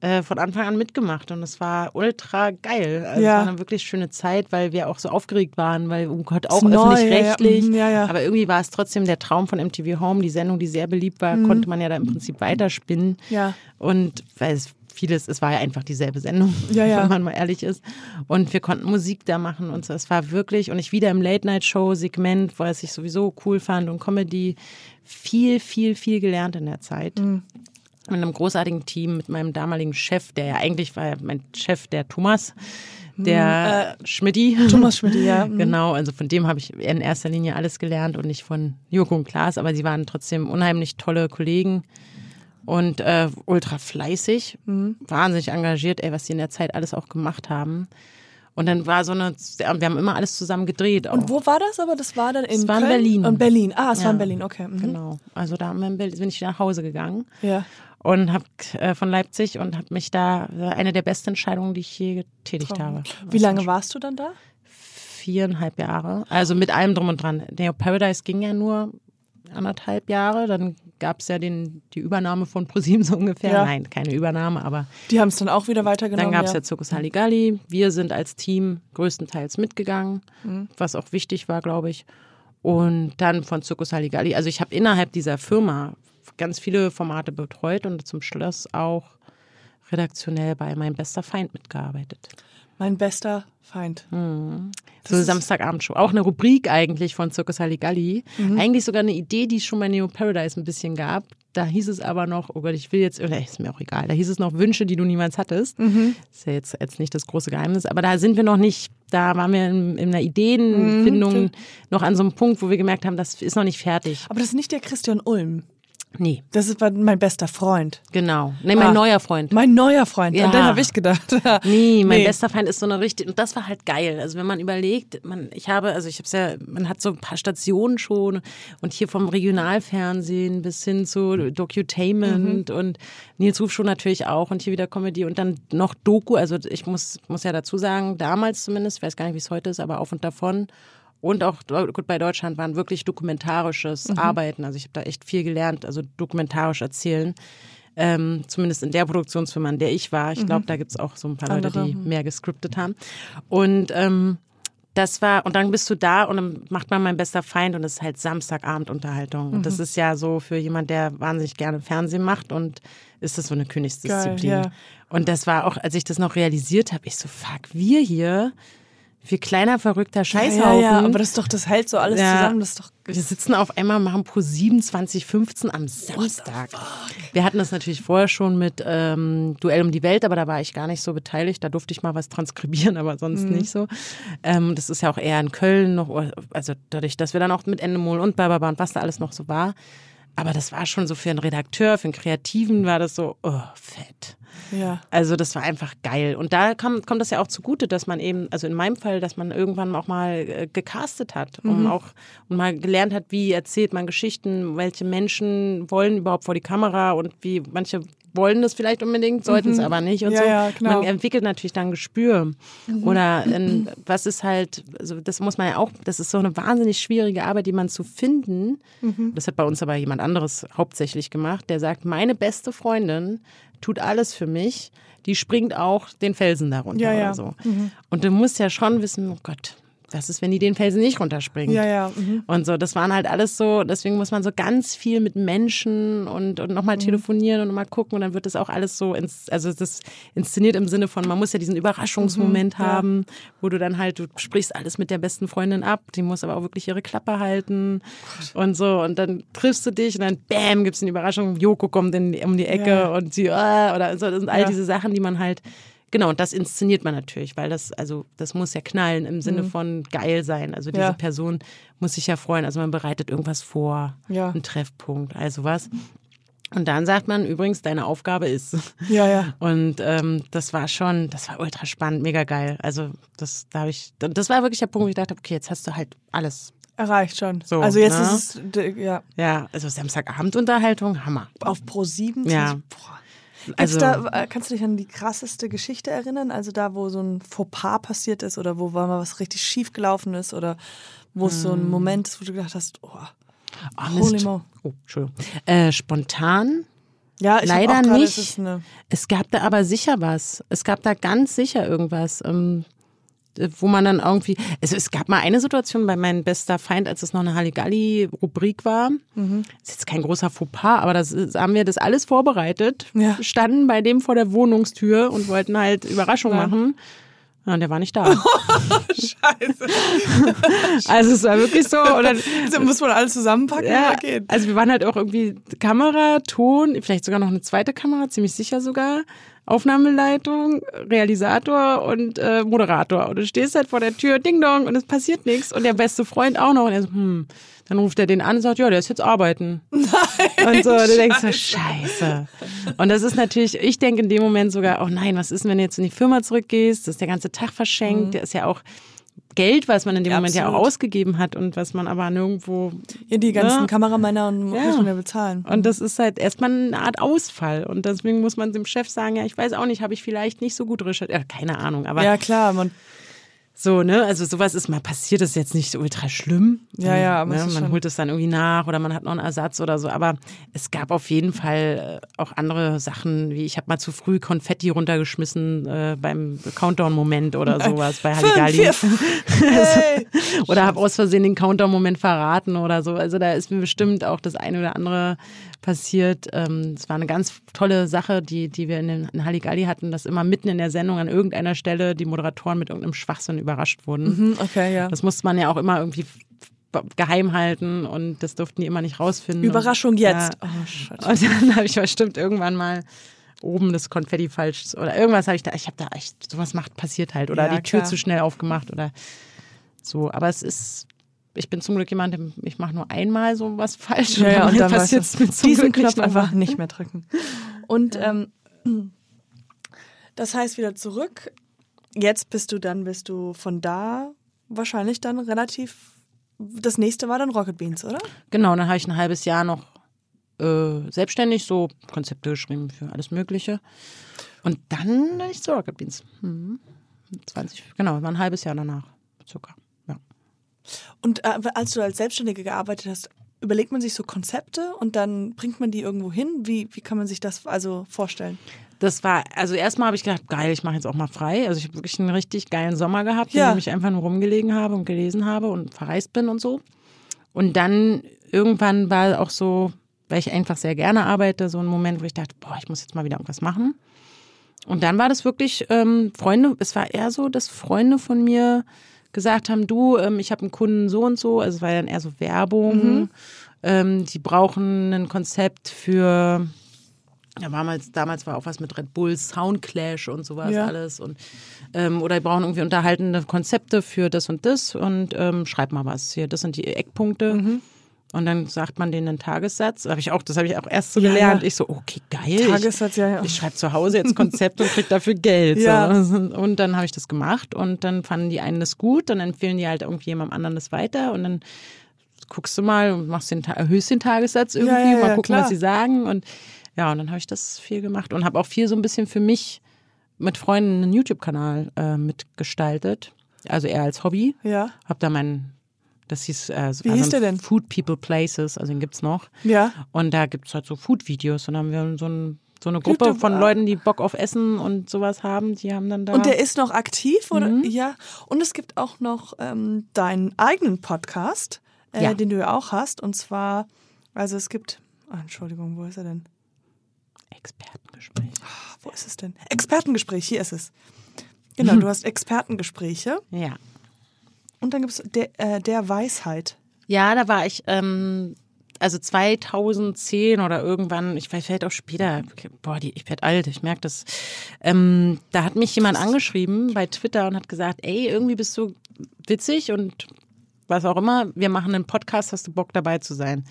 äh, von Anfang an mitgemacht und es war ultra geil. Also Ja. Es war eine wirklich schöne Zeit, weil wir auch so aufgeregt waren, weil, oh Gott, auch öffentlich-rechtlich. ja, ja. Mhm, ja, ja. Aber irgendwie war es trotzdem der Traum von MTV Home, die Sendung, die sehr beliebt war, konnte man ja da im Prinzip weiterspinnen. Mhm. Ja. Und weil es vieles, es war ja einfach dieselbe Sendung, Ja, ja. wenn man mal ehrlich ist. Und wir konnten Musik da machen und so. Es war wirklich, und ich wieder im Late-Night-Show-Segment, was ich sowieso cool fand und Comedy, viel, viel, viel gelernt in der Zeit. Mhm. Mit einem großartigen Team, mit meinem damaligen Chef, der ja eigentlich war ja mein Chef, der Thomas, der äh, Schmidti. Thomas Schmidt, ja. Mhm. Genau, also von dem habe ich in erster Linie alles gelernt und nicht von Joko und Klaas, aber sie waren trotzdem unheimlich tolle Kollegen und äh, ultra fleißig, Mhm. wahnsinnig engagiert, ey, was die in der Zeit alles auch gemacht haben. Und dann war so eine, wir haben immer alles zusammen gedreht. Auch. Und wo war das aber? Das war dann in Es war in Köln? Berlin. Und Berlin. Ah, es war Ja. in Berlin, okay. Mhm. Genau, also da haben wir in Berlin- bin ich nach Hause gegangen Ja. und habe äh, von Leipzig und habe mich da eine der besten Entscheidungen, die ich je getätigt habe. Wie lange warst du dann da? viereinhalb Jahre. Also mit allem drum und dran. Neo Paradise ging ja nur anderthalb Jahre. Dann gab es ja den, die Übernahme von ProSieben so ungefähr. Ja. Nein, keine Übernahme, aber Die haben es dann auch wieder weitergenommen. dann gab es ja. ja Zirkus Halligalli. Wir sind als Team größtenteils mitgegangen, was auch wichtig war, glaube ich. Und dann von Zirkus Halligalli. Also ich habe innerhalb dieser Firma ganz viele Formate betreut und zum Schluss auch redaktionell bei Mein bester Feind mitgearbeitet. Mein bester Feind. So eine Samstagabendshow. Auch eine Rubrik eigentlich von Zirkus Halligalli. Eigentlich sogar eine Idee, die es schon bei Neo Paradise ein bisschen gab. Da hieß es aber noch, oh Gott, ich will jetzt, oder ist mir auch egal, da hieß es noch Wünsche, die du niemals hattest. Ist ja jetzt, jetzt nicht das große Geheimnis, aber da sind wir noch nicht, da waren wir in, in einer Ideenfindung noch an so einem Punkt, wo wir gemerkt haben, das ist noch nicht fertig. Aber das ist nicht der Christian Ulm. Nee, Das ist mein bester Freund. genau. Nee, mein Ah. neuer Freund. Mein neuer Freund. Ja. An den habe ich gedacht. Nee, mein Nee. bester Feind ist so eine richtig, und das war halt geil. Also wenn man überlegt, man, ich habe, also ich habe ja, man hat so ein paar Stationen schon und hier vom Regionalfernsehen bis hin zu Docutainment und Nils Ruf schon natürlich auch und hier wieder Comedy und dann noch Doku. Also ich muss, muss ja dazu sagen, damals zumindest, ich weiß gar nicht, wie es heute ist, aber auf und davon. Und auch gut bei Deutschland waren wirklich dokumentarisches Arbeiten. Also ich habe da echt viel gelernt, also dokumentarisch erzählen. Ähm, zumindest in der Produktionsfirma, in der ich war. Ich glaube, da gibt es auch so ein paar Leute, Andere, die mehr gescriptet haben. Und ähm, das war, und dann bist du da und dann macht man mein bester Feind und das ist halt Samstagabendunterhaltung. Und das ist ja so für jemand, der wahnsinnig gerne Fernsehen macht und ist das so eine Königsdisziplin. Geil, ja. Und das war auch, als ich das noch realisiert habe, ich so, fuck, wir hier, wir kleiner verrückter Scheißhaufen. Ja, ja, aber das ist doch, das hält so alles Ja. zusammen. Das ist doch. Wir sitzen auf einmal, machen pro 27.15 am Samstag. Wir hatten das natürlich vorher schon mit ähm, Duell um die Welt, aber da war ich gar nicht so beteiligt. Da durfte ich mal was transkribieren, aber sonst nicht so. Ähm, das ist ja auch eher in Köln noch, also dadurch, dass wir dann auch mit Endemol und Bababa und was da alles noch so war. Aber das war schon so für einen Redakteur, für einen Kreativen war das so, oh, fett. Ja. Also das war einfach geil. Und da kommt, kommt das ja auch zugute, dass man eben, also in meinem Fall, dass man irgendwann auch mal äh, gecastet hat und auch und mal gelernt hat, wie erzählt man Geschichten, welche Menschen wollen überhaupt vor die Kamera und wie manche wollen das vielleicht unbedingt, sollten es aber nicht und Ja, so. ja, genau. Man entwickelt natürlich dann ein Gespür. Oder in, was ist halt, also das muss man ja auch, das ist so eine wahnsinnig schwierige Arbeit, die man zu finden. Das hat bei uns aber jemand anderes hauptsächlich gemacht, der sagt, meine beste Freundin tut alles für mich, die springt auch den Felsen darunter Ja, ja. oder so. Und du musst ja schon wissen, oh Gott, was ist, wenn die den Felsen nicht runterspringt? Ja, ja. Mhm. Und so, das waren halt alles so, deswegen muss man so ganz viel mit Menschen und, und Mhm. nochmal telefonieren und nochmal gucken und dann wird das auch alles so, ins, also das inszeniert im Sinne von, man muss ja diesen Überraschungsmoment Mhm, ja. haben, wo du dann halt, du sprichst alles mit der besten Freundin ab, die muss aber auch wirklich ihre Klappe halten und so und dann triffst du dich und dann bam, gibt's eine Überraschung, Joko kommt in, um die Ecke Ja. und sie, ah, oder so, das sind all diese Sachen, die man halt Genau, und das inszeniert man natürlich, weil das, also das muss ja knallen im Sinne von geil sein. Also diese Mhm. Ja. Person muss sich ja freuen. Also man bereitet irgendwas vor, Ja. einen Treffpunkt, also was. Und dann sagt man übrigens, deine Aufgabe ist. Ja, ja. Und ähm, das war schon, das war ultra spannend, mega geil. Also das, da habe ich, das war wirklich der Punkt, wo ich dachte, okay, jetzt hast du halt alles. Erreicht schon. So, also jetzt ne? ist es, ja, Ja, also Samstagabendunterhaltung, Hammer. auf Pro 7. Ja. Boah. Also- da, äh, kannst du dich an die krasseste Geschichte erinnern? Also da, wo so ein Fauxpas passiert ist oder wo mal was richtig schief gelaufen ist oder wo es so ein Moment ist, wo du gedacht hast, oh, Oh, Holy. Mo. Oh, Entschuldigung. Äh, spontan ja, ich Leider grade, nicht. Es Es gab da aber sicher was. Es gab da ganz sicher irgendwas, ähm, wo man dann irgendwie. Also es gab mal eine Situation bei meinem bester Feind, als es noch eine Halligalli-Rubrik war. Mhm. Ist jetzt kein großer Fauxpas, aber das ist, haben wir das alles vorbereitet. Ja. Standen bei dem vor der Wohnungstür und wollten halt Überraschung Ja. machen. Ja, und der war nicht da. Scheiße. Also es war wirklich so. Und dann, Da muss man alles zusammenpacken Ja, geht. also wir waren halt auch irgendwie Kamera, Ton, vielleicht sogar noch eine zweite Kamera, ziemlich sicher sogar. Aufnahmeleitung, Realisator und äh, Moderator. Und du stehst halt vor der Tür, Ding Dong, und es passiert nichts. Und der beste Freund auch noch. Und er so, hm. Dann ruft er den an und sagt, ja, der ist jetzt arbeiten. Nein, und so, du denkst so, scheiße. Und das ist natürlich, ich denke in dem Moment sogar, oh nein, was ist, wenn du jetzt in die Firma zurückgehst? Das ist der ganze Tag verschenkt. Der ist ja auch Geld, was man in dem Moment ja auch Absolut. ausgegeben hat und was man aber nirgendwo Ja, die ganzen Ne? Kameramänner und Ja. muss man ja bezahlen. und das ist halt erstmal eine Art Ausfall. Und deswegen muss man dem Chef sagen, ja, ich weiß auch nicht, habe ich vielleicht nicht so gut recherchiert. Ja, keine Ahnung, aber ja, klar, man, So, ne? Also sowas ist mal passiert, ist jetzt nicht so ultra schlimm. Ja, ja, aber ne? Man holt es dann irgendwie nach oder man hat noch einen Ersatz oder so. Aber es gab auf jeden Fall äh, auch andere Sachen, wie ich habe mal zu früh Konfetti runtergeschmissen äh, beim Countdown-Moment oder sowas bei Halligalli. Hey. oder habe aus Versehen den Countdown-Moment verraten oder so. Also da ist mir bestimmt auch das eine oder andere passiert. Ähm, Es war eine ganz tolle Sache, die, die wir in, den, in Halligalli hatten, dass immer mitten in der Sendung an irgendeiner Stelle die Moderatoren mit irgendeinem Schwachsinn überrascht wurden. Hm, Okay, ja. Das musste man ja auch immer irgendwie geheim halten und das durften die immer nicht rausfinden. Überraschung und, jetzt. Ja. Oh, shit. Und dann habe ich bestimmt irgendwann mal oben das Konfetti falsch oder irgendwas habe ich da, ich habe da echt, sowas macht, passiert halt. Oder Ja, die Tür klar. zu schnell aufgemacht oder so. Aber es ist, ich bin zum Glück jemand, ich mache nur einmal so was falsch Ja, ja, und dann passiert es mir zum diesen Glück Knopf nicht einfach nicht mehr drücken. Und ähm, das heißt wieder zurück. Jetzt bist du dann, bist du von da wahrscheinlich dann relativ. Das nächste war dann Rocket Beans, oder? Genau, dann habe ich ein halbes Jahr noch äh, selbstständig so Konzepte geschrieben für alles Mögliche. Und dann bin ich zu Rocket Beans. Mhm. 20, genau, war ein halbes Jahr danach, circa. Und äh, als du als Selbstständige gearbeitet hast, überlegt man sich so Konzepte und dann bringt man die irgendwo hin? Wie, wie kann man sich das also vorstellen? Das war, also erstmal habe ich gedacht, geil, ich mache jetzt auch mal frei. Also ich habe wirklich einen richtig geilen Sommer gehabt, Ja. in dem ich einfach nur rumgelegen habe und gelesen habe und verreist bin und so. Und dann irgendwann war auch so, weil ich einfach sehr gerne arbeite, so ein Moment, wo ich dachte, boah, ich muss jetzt mal wieder irgendwas machen. Und dann war das wirklich ähm, Freunde, es war eher so, dass Freunde von mir gesagt haben, du, ähm, ich habe einen Kunden so und so, also es war dann eher so Werbung, ähm, die brauchen ein Konzept für, ja, damals, damals war auch was mit Red Bull, Soundclash und sowas Ja. alles und ähm, oder die brauchen irgendwie unterhaltende Konzepte für das und das und ähm, schreib mal was hier, das sind die Eckpunkte. Und dann sagt man denen einen Tagessatz. Hab ich auch, das habe ich auch erst so Ja, gelernt. ja. Ich so, okay, geil. Tagessatz, ja, ja. Ich, schreibe zu Hause jetzt Konzept und krieg dafür Geld. Ja. So. Und dann habe ich das gemacht und dann fanden die einen das gut, dann empfehlen die halt irgendwie jemandem anderen das weiter und dann guckst du mal und machst den, erhöhst den Tagessatz irgendwie, Ja, ja, mal gucken, klar. was sie sagen. Und ja, und dann habe ich das viel gemacht und habe auch viel so ein bisschen für mich mit Freunden einen YouTube-Kanal äh, mitgestaltet. Also eher als Hobby. Ja. Hab da mein, das hieß, äh, Wie also hieß der denn? Food People Places, also den gibt's noch. Ja. Und da gibt's halt so Food-Videos und dann haben wir so, ein, so eine Gruppe von ah. Leuten, die Bock auf Essen und sowas haben, die haben dann da. Und der ist noch aktiv, oder? Mhm. Ja. Und es gibt auch noch ähm, deinen eigenen Podcast, äh, Ja. den du ja auch hast. Und zwar, also es gibt, ah, Entschuldigung, wo ist er denn? Expertengespräch. Ah, Wo ist es denn? Expertengespräch, hier ist es. Genau, du hast Expertengespräche. Ja. Und dann gibt es der, äh, der Weisheit. Ja, da war ich, ähm, also 2010 oder irgendwann, ich weiß vielleicht auch später, boah, die, ich werde alt, ich merke das. Ähm, da hat mich jemand angeschrieben bei Twitter und hat gesagt, ey, irgendwie bist du witzig und was auch immer, wir machen einen Podcast, hast du Bock dabei zu sein?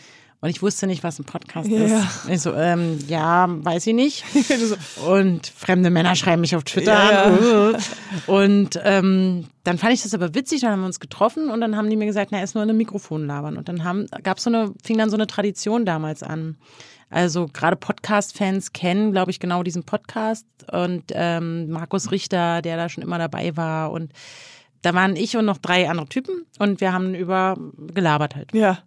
Und ich wusste nicht, was ein Podcast Ja. ist. Ich so, ähm, ja, weiß ich nicht. Und fremde Männer schreiben mich auf Twitter Ja, an. Und ähm, dann fand ich das aber witzig, dann haben wir uns getroffen und dann haben die mir gesagt, na, ist nur in einem Mikrofon labern. Und dann haben, gab's so eine, fing dann so eine Tradition damals an. Also gerade Podcast-Fans kennen, glaube ich, genau diesen Podcast. Und ähm, Markus Richter, der da schon immer dabei war. Und da waren ich und noch drei andere Typen und wir haben über gelabert halt. Ja.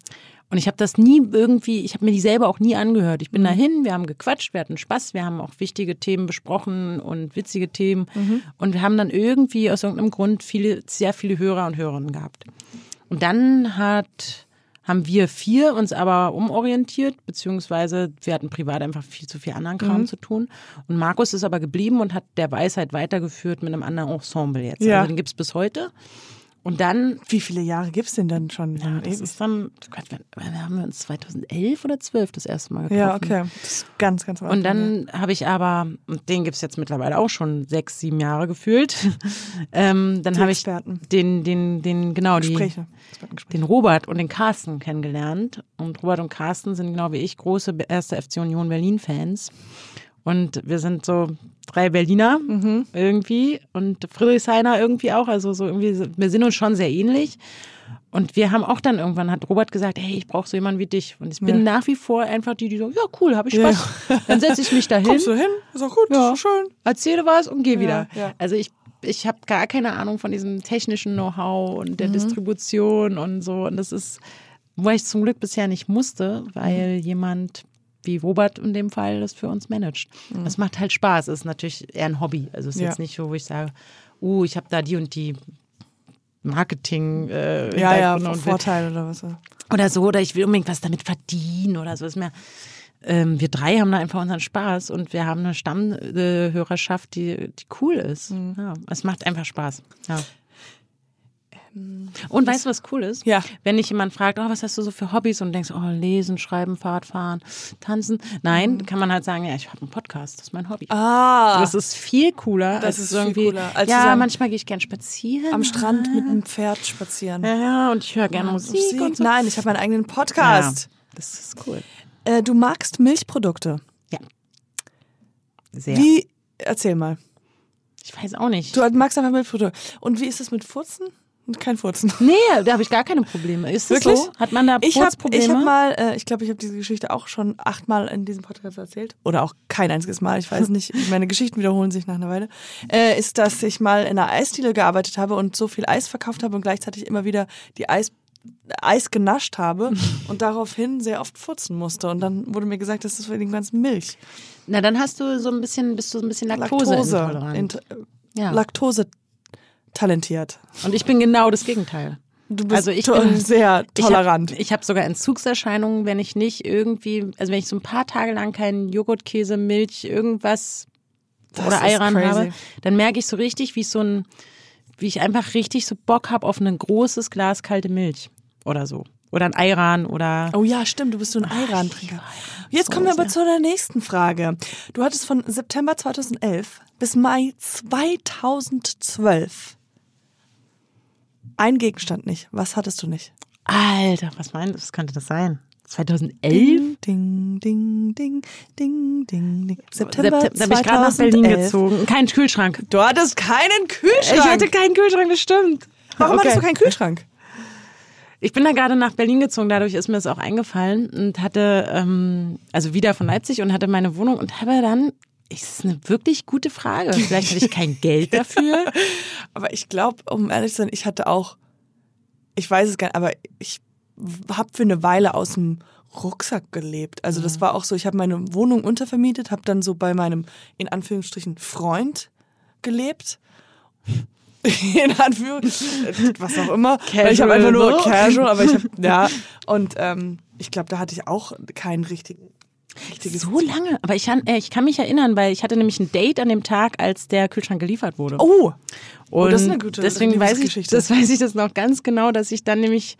Und ich habe das nie irgendwie, ich habe mir die selber auch nie angehört. Ich bin dahin, wir haben gequatscht, wir hatten Spaß, wir haben auch wichtige Themen besprochen und witzige Themen. Und wir haben dann irgendwie aus irgendeinem Grund viele, sehr viele Hörer und Hörerinnen gehabt. Und dann hat, haben wir vier uns aber umorientiert, beziehungsweise wir hatten privat einfach viel zu viel anderen Kram zu tun. Und Markus ist aber geblieben und hat der Weisheit weitergeführt mit einem anderen Ensemble jetzt. Ja. Also den gibt's bis heute. Und dann Wie viele Jahre gibt es denn dann schon? ja, das ist dann, Gott, wann- haben wir uns 2011 oder 12 das erste Mal getroffen. ja, okay. Das ist ganz, ganz Und dann habe ich aber, und den gibt's jetzt mittlerweile auch schon sechs, sieben Jahre gefühlt. ähm, dann Die habe ich den, den, den, genau, die, Gespräche. Expertengespräche. den Robert und den Carsten kennengelernt. Und Robert und Carsten sind genau wie ich große erste FC Union Berlin Fans. Und wir sind so drei Berliner Mhm. irgendwie und Friedrichshainer irgendwie auch. Also so irgendwie, wir sind uns schon sehr ähnlich. Und wir haben auch dann irgendwann, hat Robert gesagt, hey, ich brauche so jemanden wie dich. Und ich bin Ja. nach wie vor einfach die, die so, ja cool, habe ich Ja. Spaß. Dann setze ich mich dahin, Kommst du hin? Ist auch gut, Ja. ist auch schön. erzähle was und gehe wieder. ja. Also ich ich habe gar keine Ahnung von diesem technischen Know-how und der Distribution und so. Und das ist, wo ich zum Glück bisher nicht musste, weil jemand wie Robert in dem Fall das für uns managt. Das macht halt Spaß. Es ist natürlich eher ein Hobby. Also es ist Ja. jetzt nicht so, wo ich sage, uh, ich habe da die und die Marketing äh, Ja, ja, und Vorteil oder was. oder so, oder ich will unbedingt was damit verdienen oder so. Ist mir, ähm, wir drei haben da einfach unseren Spaß und wir haben eine Stammhörerschaft, die, die cool ist. Mhm. Ja, es macht einfach Spaß. Ja. Und weißt du, was cool ist? Ja. Wenn dich jemand fragt, oh, was hast du so für Hobbys und denkst, oh, lesen, schreiben, Fahrradfahren, tanzen. Nein, kann man halt sagen, ja, ich habe einen Podcast, das ist mein Hobby. Mhm. Ah, Das ist viel cooler. Das als ist viel irgendwie, cooler, als ja, sagen, manchmal gehe ich gern spazieren. am Strand mit einem Pferd spazieren. Ja, ja, und ich höre gerne Musik, und so. Nein, ich habe meinen eigenen Podcast. Ja, das ist cool. Äh, du magst Milchprodukte. Ja. Sehr. Wie? Erzähl mal. Ich weiß auch nicht. Du magst einfach Milchprodukte. Und wie ist es mit Furzen? Kein Furzen. Nee, da habe ich gar keine Probleme. Ist das Wirklich? so? Hat man da Ich habe Probleme? ich hab mal, äh, ich glaube, ich habe diese Geschichte auch schon achtmal in diesem Podcast erzählt. Oder auch kein einziges Mal, ich weiß nicht. Meine Geschichten wiederholen sich nach einer Weile. Äh, ist, dass ich mal in einer Eisdiele gearbeitet habe und so viel Eis verkauft habe und gleichzeitig immer wieder die Eis, Eis genascht habe und daraufhin sehr oft furzen musste. Und dann wurde mir gesagt, das ist wegen ganzen Milch. Na, dann hast du so ein bisschen, bist du so ein bisschen. Int- äh, Ja. Laktose talentiert. Und ich bin genau das Gegenteil. Du bist Also ich bin sehr tolerant. Ich habe hab sogar Entzugserscheinungen, wenn ich nicht irgendwie, also wenn ich so ein paar Tage lang keinen Joghurt, Käse, Milch, irgendwas Das oder Eiran crazy. habe, dann merke ich so richtig, wie ich so ein, wie ich einfach richtig so Bock habe auf ein großes Glas kalte Milch oder so. Oder ein Eiran oder Oh ja, stimmt, du bist so ein Ayran-Trinker. Jetzt kommen wir aber zu der nächsten Frage. Du hattest von September 2011 bis Mai 2012 ein Gegenstand nicht. Was hattest du nicht? Alter, was meinst du, was könnte das sein? 2011? Ding, ding, ding, ding, ding, ding. September September, da bin ich gerade nach Berlin 2011. gezogen. Kein Kühlschrank. Du hattest keinen Kühlschrank. Ich hatte keinen Kühlschrank, das stimmt. Warum Okay. hattest du keinen Kühlschrank? Ich bin da gerade nach Berlin gezogen, dadurch ist mir das auch eingefallen und hatte, ähm, also wieder von Leipzig und hatte meine Wohnung und habe dann, ist eine wirklich gute Frage. Vielleicht hatte ich kein Geld dafür. Aber ich glaube, um ehrlich zu sein, ich hatte auch, ich weiß es gar nicht, aber ich habe für eine Weile aus dem Rucksack gelebt. Also das war auch so, ich habe meine Wohnung untervermietet, habe dann so bei meinem, in Anführungsstrichen, Freund gelebt. In Anführungsstrichen, was auch immer. Weil ich habe einfach nur Casual, ne? casual, aber ich habe, ja. Und ähm, ich glaube, da hatte ich auch keinen richtigen, So lange. Aber ich kann, äh, ich kann mich erinnern, weil ich hatte nämlich ein Date an dem Tag, als der Kühlschrank geliefert wurde. Oh, Und das ist eine gute deswegen weiß ich, das weiß ich das noch ganz genau, dass ich dann nämlich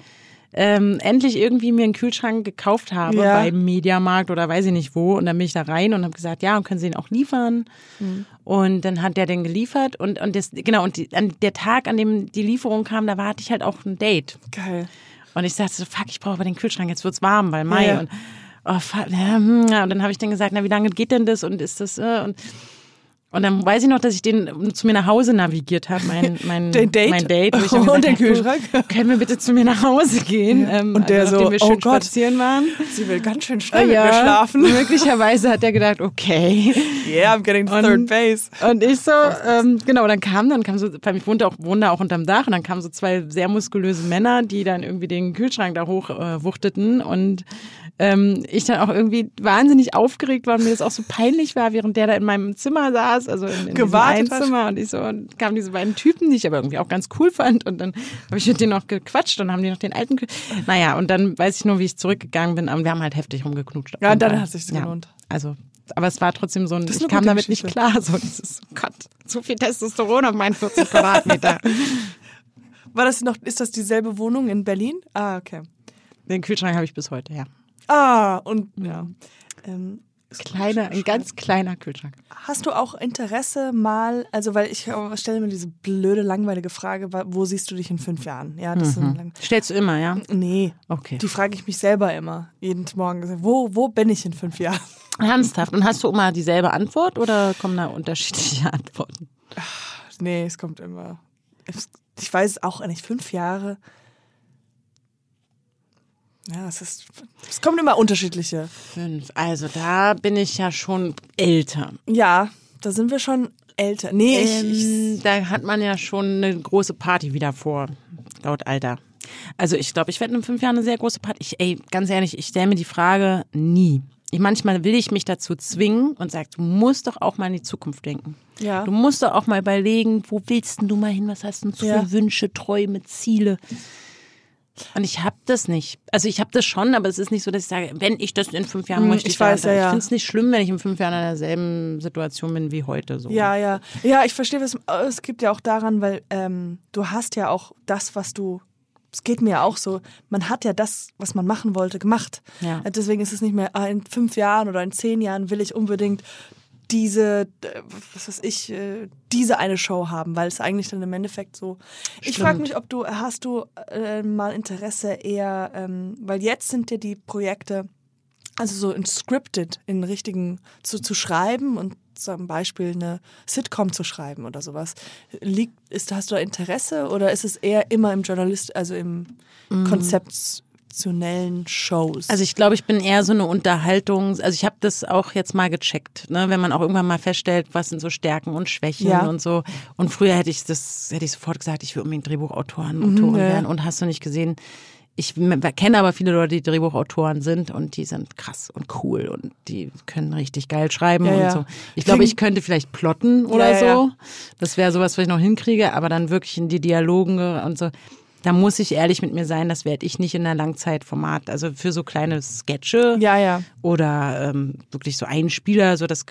ähm, endlich irgendwie mir einen Kühlschrank gekauft habe Ja. beim Mediamarkt oder weiß ich nicht wo. Und dann bin ich da rein und habe gesagt, ja, und können Sie ihn auch liefern? Mhm. Und dann hat der den geliefert und und das genau und die, an der Tag, an dem die Lieferung kam, da war hatte ich halt auch ein Date. geil. Und ich sagte so, fuck, ich brauche aber den Kühlschrank, jetzt wird's warm, weil Mai. Ja. Und, oh, ja, hm, ja. und dann habe ich dann gesagt, na, wie lange geht denn das? Und ist das, äh, und, und dann weiß ich noch, dass ich den zu mir nach Hause navigiert habe, mein, mein, Den Date? mein Date. Und den gesagt habe, Kühlschrank? Können wir bitte zu mir nach Hause gehen? Ähm, Und der nachdem so, wir oh schön Gott. spazieren waren. Sie will ganz schön schnell mit mir schlafen. Möglicherweise hat er gedacht, okay. Yeah, I'm getting Und- third base. Und ich so, ähm, genau, dann kam, dann kam so, weil ich wohnte auch, wohnte auch unterm Dach und dann kamen so zwei sehr muskulöse Männer, die dann irgendwie den Kühlschrank da hoch äh, wuchteten und ähm, ich dann auch irgendwie wahnsinnig aufgeregt war und mir das auch so peinlich war, während der da in meinem Zimmer saß, also in, in Gewartet. Zimmer und ich so, und kamen diese beiden Typen, die ich aber irgendwie auch ganz cool fand und dann habe ich mit denen noch gequatscht und haben die noch den alten, naja, und dann weiß ich nur, wie ich zurückgegangen bin, aber wir haben halt heftig rumgeknutscht. Ja, dann Und, hat sich's ja, gelohnt. Also, aber es war trotzdem so ein, ich kam damit nicht Geschichte. klar, so dieses, oh Gott, zu viel Testosteron auf meinen 40 Quadratmeter. War das noch, ist das dieselbe Wohnung in Berlin? Ah, okay. Den Kühlschrank habe ich bis heute, ja. Ah, und ja. Ähm, Kleiner, ein ganz kleiner Kühlschrank. hast du auch Interesse mal, also weil ich stelle mir diese blöde, langweilige Frage, wo siehst du dich in fünf Jahren? Ja, das lang Stellst du immer, ja? Nee. Okay. Die frage ich mich selber immer, jeden Morgen. Wo, wo bin ich in fünf Jahren? Ernsthaft. Und hast du immer dieselbe Antwort oder kommen da unterschiedliche Antworten? Nee, es kommt immer. Ich weiß es auch nicht. Fünf Jahre. Ja, es ist. Es kommen immer unterschiedliche. Fünf. Also da bin ich ja schon älter. Ja, da sind wir schon älter. Nee, ich, Ähm, ich, da hat man ja schon eine große Party wieder vor, laut Alter. Also ich glaube, ich werde in fünf Jahren eine sehr große Party. Ich, ey, ganz ehrlich, ich stelle mir die Frage nie. Ich, manchmal will ich mich dazu zwingen und sage, du musst doch auch mal in die Zukunft denken. Ja. Du musst doch auch mal überlegen, wo willst denn du mal hin? Was hast du denn Ja. für Wünsche, Träume, Ziele? Und ich habe das nicht. Also ich habe das schon, aber es ist nicht so, dass ich sage, wenn ich das in fünf Jahren Hm, möchte, ich ich, weiß, ja, ja. ich finde es nicht schlimm, wenn ich in fünf Jahren in derselben Situation bin wie heute. So. Ja, ja. Ja, ich verstehe, was es gibt ja auch daran, weil ähm, du hast ja auch das, was du. Es geht mir ja auch so, man hat ja das, was man machen wollte, gemacht. Ja. Deswegen ist es nicht mehr, ah, in fünf Jahren oder in zehn Jahren will ich unbedingt diese, äh, was weiß ich, äh, diese eine Show haben, weil es eigentlich dann im Endeffekt so. Ich Stimmt. frage mich, ob du, hast du äh, mal Interesse eher, ähm, weil jetzt sind ja die Projekte, also so in scripted, in richtigen zu, zu schreiben und zum Beispiel eine Sitcom zu schreiben oder sowas. Liegt, ist, hast du da Interesse oder ist es eher immer im Journalist, also im konzeptionellen Shows? Also ich glaube, ich bin eher so eine Unterhaltung. Also ich habe das auch jetzt mal gecheckt, ne? wenn man auch irgendwann mal feststellt, was sind so Stärken und Schwächen Ja. und so. Und früher hätte ich das, hätte ich sofort gesagt, ich will unbedingt Drehbuchautoren, Autorin Mhm, ja. werden. Und hast du nicht gesehen? Ich kenne aber viele Leute, die Drehbuchautoren sind und die sind krass und cool und die können richtig geil schreiben Ja, und ja. so. Ich glaube, ich könnte vielleicht plotten oder Ja, so. Das wäre sowas, was ich noch hinkriege, aber dann wirklich in die Dialogen und so. Da muss ich ehrlich mit mir sein, das werde ich nicht in der Langzeitformat. Also für so kleine Sketche ja, ja, oder ähm, wirklich so Einspieler, so das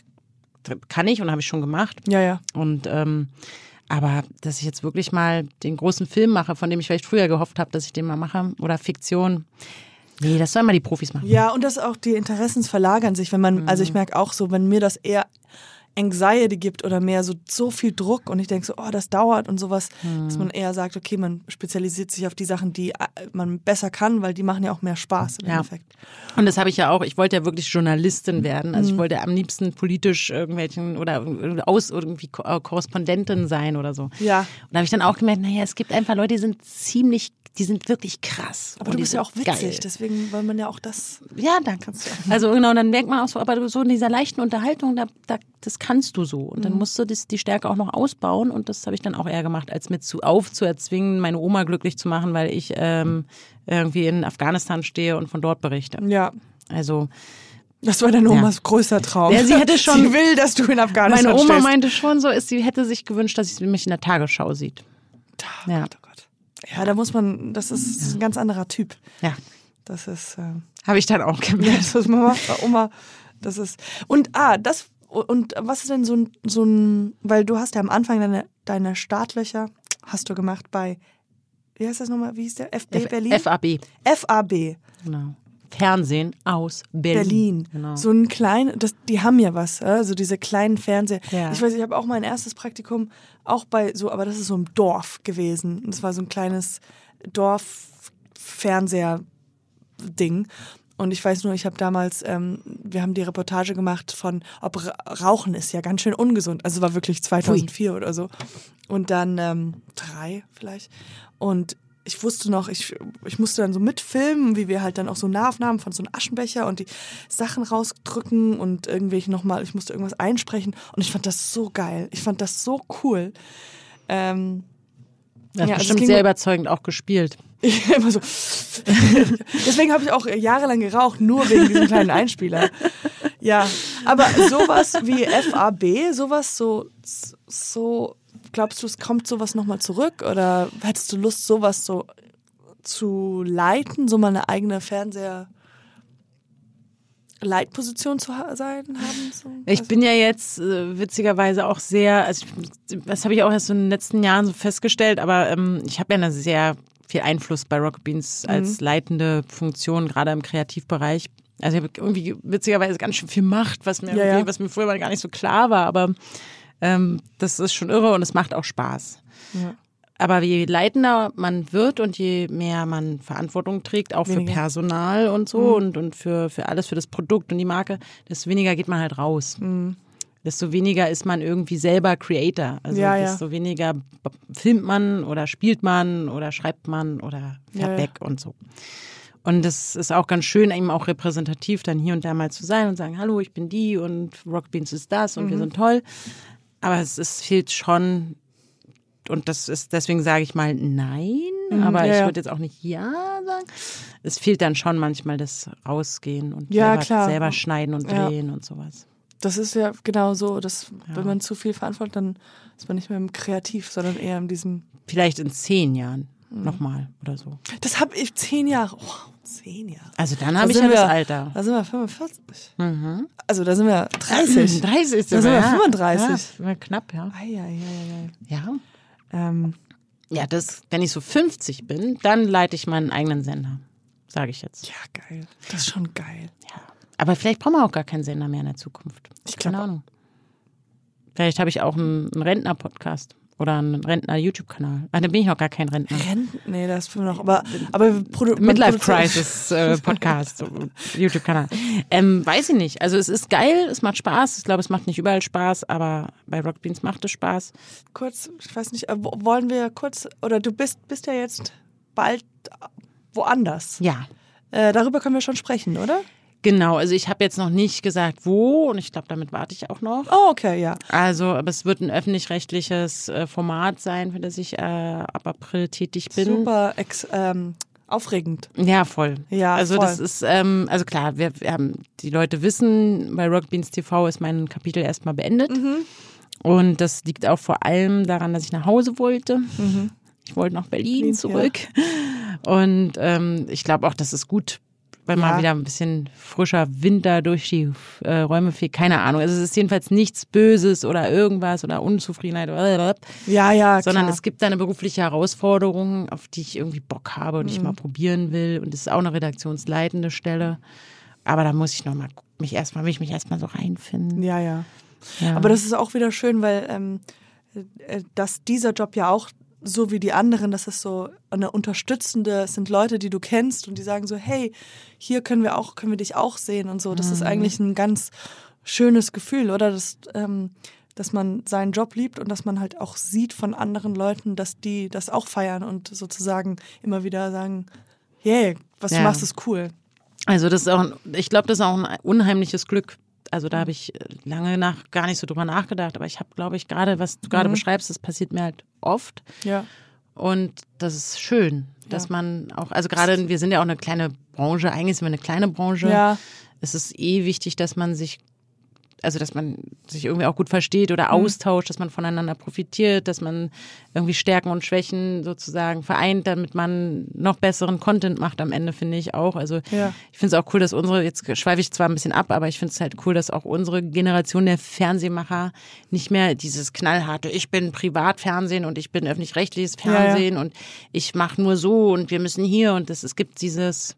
kann ich und habe ich schon gemacht. ja, ja. Und ähm, aber dass ich jetzt wirklich mal den großen Film mache, von dem ich vielleicht früher gehofft habe, dass ich den mal mache, oder Fiktion. Nee, das sollen mal die Profis machen. Ja, und das auch die Interessens verlagern sich, wenn man, also ich merke auch so, wenn mir das eher Anxiety gibt oder mehr so, so viel Druck und ich denke so, oh, das dauert und sowas, dass man eher sagt, okay, man spezialisiert sich auf die Sachen, die äh, man besser kann, weil die machen ja auch mehr Spaß im Ja. Endeffekt. Und das habe ich ja auch. Ich wollte ja wirklich Journalistin werden. Also ich wollte am liebsten politisch irgendwelchen oder aus irgendwie äh, Korrespondentin sein oder so. Ja. Und da habe ich dann auch gemerkt, naja, es gibt einfach Leute, die sind ziemlich, die sind wirklich krass. Aber Und du bist ja auch witzig, geil. deswegen wollen man ja auch das. Ja, danke. Also genau, dann merkt man auch so, aber so in dieser leichten Unterhaltung, da, da, das kannst du so. Und dann musst du das, die Stärke auch noch ausbauen. Und das habe ich dann auch eher gemacht, als mir zu aufzuerzwingen, meine Oma glücklich zu machen, weil ich ähm, irgendwie in Afghanistan stehe und von dort berichte. Ja. Also Das war deine Omas größter Traum. Ja, sie hätte schon- Sie will, dass du in Afghanistan meine Oma stehst. meinte schon so, ist, sie hätte sich gewünscht, dass sie mich in der Tagesschau sieht. Oh Ja. Gott. Ja, da muss man, das ist ein ganz anderer Typ. Ja, Das ist. Äh, habe ich dann auch Ja, gemerkt. das ist Mama, Oma, das ist. Und ah, das und was ist denn so ein, so ein, weil du hast ja am Anfang deine, deine Startlöcher hast du gemacht bei, wie heißt das nochmal, wie hieß der? FB Berlin? FAB. FAB Genau. Fernsehen aus Berlin. Berlin. Genau. So ein klein, das, die haben ja was, also diese kleinen Fernseher. Ja. Ich weiß, ich habe auch mein erstes Praktikum auch bei so, aber das ist so im Dorf gewesen. Das war so ein kleines Dorf-Fernseher-Ding. Und ich weiß nur, ich habe damals, ähm, wir haben die Reportage gemacht von, ob Ra- Rauchen ist ja ganz schön ungesund. Also war wirklich 2004 oder so. Und dann ähm, drei vielleicht. Und ich wusste noch, ich, ich musste dann so mitfilmen, wie wir halt dann auch so Nahaufnahmen von so einem Aschenbecher und die Sachen rausdrücken und irgendwelche nochmal, ich musste irgendwas einsprechen. Und ich fand das so geil. Ich fand das so cool. Ähm, Das ist Ja, also es bestimmt sehr überzeugend auch gespielt. immer so. Deswegen habe ich auch jahrelang geraucht, nur wegen diesem kleinen Einspieler. Ja, aber sowas wie FAB, sowas so, so, glaubst du, es kommt sowas nochmal zurück? Oder hättest du Lust, sowas so zu leiten, so mal eine eigene Fernseher- Leitposition zu ha sein haben? So? Ich bin ja jetzt äh, witzigerweise auch sehr, also ich, das habe ich auch erst in den letzten Jahren so festgestellt, aber ähm, ich habe ja eine sehr viel Einfluss bei Rocket Beans Mhm. als leitende Funktion, gerade im Kreativbereich. Also ich habe irgendwie witzigerweise ganz schön viel Macht, was mir, Ja, ja. was mir früher mal gar nicht so klar war, aber ähm, das ist schon irre und es macht auch Spaß. Ja. Aber je leitender man wird und je mehr man Verantwortung trägt, auch Weniger. Mhm. für Personal und so und, und für, für alles, für das Produkt und die Marke, desto weniger geht man halt raus. Mhm. Desto weniger ist man irgendwie selber Creator. Also Ja, ja. desto weniger b- filmt man oder spielt man oder schreibt man oder fährt Ja, ja. weg und so. Und das ist auch ganz schön, eben auch repräsentativ dann hier und da mal zu sein und sagen, hallo, ich bin die und Rock Beans ist das und Mhm. wir sind toll. Aber es, es fehlt schon, und das ist, deswegen sage ich mal nein, aber Mhm, ja, ich würde jetzt auch nicht ja sagen. Es fehlt dann schon manchmal das Rausgehen und Ja, selber, selber schneiden und Ja. drehen und sowas. Das ist ja genau so, dass wenn man zu viel verantwortet, dann ist man nicht mehr im kreativ, sondern eher in diesem. Vielleicht in zehn Jahren Mhm. nochmal oder so. Das habe ich zehn Jahre. Oh, zehn Jahre. Also dann Da habe ich sind ja das wir- Alter. Da sind wir 45. Mhm. Also da sind wir 30. 30 ist Da sind wir ja. 35. Ja, knapp, ja. Eieieiei. Ja. Ähm, Ja, das, wenn ich so 50 bin, dann leite ich meinen eigenen Sender. Sage ich jetzt. ja, geil. Das ist schon geil. Ja. Aber vielleicht brauchen wir auch gar keinen Sender mehr in der Zukunft. Ich Keine glaub- Ahnung. Vielleicht habe ich auch einen, einen Rentner-Podcast oder einen Rentner-YouTube-Kanal. Ah, dann bin ich noch gar kein Rentner. Renten? Nee, das finden wir noch. Aber, aber Midlife Crisis äh, Podcast, YouTube-Kanal. Ähm, weiß ich nicht. Also es ist geil, es macht Spaß. Ich glaube, es macht nicht überall Spaß, aber bei Rock Beans macht es Spaß. Kurz, ich weiß nicht, äh, wo- wollen wir kurz, oder du bist, bist ja jetzt bald woanders. Ja, Äh, darüber können wir schon sprechen, oder? Genau. Also ich habe jetzt noch nicht gesagt, wo und ich glaube, damit warte ich auch noch. Oh, okay, ja. Also, aber es wird ein öffentlich-rechtliches äh, Format sein, für das ich äh, ab April tätig bin. Super ex, ähm, aufregend. Ja, voll. Ja, also voll. das ist, ähm, also klar, wir, wir haben, die Leute wissen, bei Rock Beans TV ist mein Kapitel erstmal beendet. Mhm. Und das liegt auch vor allem daran, dass ich nach Hause wollte. Ich wollte nach Berlin Mhm. Zurück. Und ähm, ich glaube auch, das ist gut, wenn Ja. mal wieder ein bisschen frischer Winter durch die äh, Räume fegt. Keine Ahnung. Also es ist jedenfalls nichts Böses oder irgendwas oder Unzufriedenheit oder Ja, ja, sondern klar. es gibt da eine berufliche Herausforderung, auf die ich irgendwie Bock habe und Mhm. ich mal probieren will. Und es ist auch eine redaktionsleitende Stelle. Aber da muss ich noch mal mich erstmal, will ich mich erstmal so reinfinden. Ja, ja. Ja. Aber das ist auch wieder schön, weil ähm, äh, dass dieser Job ja auch so wie die anderen, das ist so eine unterstützende, es sind Leute, die du kennst und die sagen so, hey, hier können wir auch, können wir dich auch sehen und so. Das ist eigentlich ein ganz schönes Gefühl, oder? Das, ähm, dass man seinen Job liebt und dass man halt auch sieht von anderen Leuten, dass die das auch feiern und sozusagen immer wieder sagen, hey, was Ja. du machst, ist cool. Also das ist auch, ich glaube, das ist auch ein unheimliches Glück. Also da habe ich äh, lange nach gar nicht so drüber nachgedacht, aber ich habe, glaube ich, gerade, was du Mhm. gerade beschreibst, das passiert mir halt oft. Ja. Und das ist schön, dass Ja. man auch, also gerade, wir sind ja auch eine kleine Branche, eigentlich sind wir eine kleine Branche. Ja. Es ist eh wichtig, dass man sich, also dass man sich irgendwie auch gut versteht Mhm. oder austauscht, dass man voneinander profitiert, dass man irgendwie Stärken und Schwächen sozusagen vereint, damit man noch besseren Content macht am Ende, finde ich auch. Also Ja. ich finde es auch cool, dass unsere, jetzt schweife ich zwar ein bisschen ab, aber ich finde es halt cool, dass auch unsere Generation der Fernsehmacher nicht mehr dieses knallharte, ich bin Privatfernsehen und ich bin öffentlich-rechtliches Ja, ja. Fernsehen und ich mache nur so und wir müssen hier und das, es gibt dieses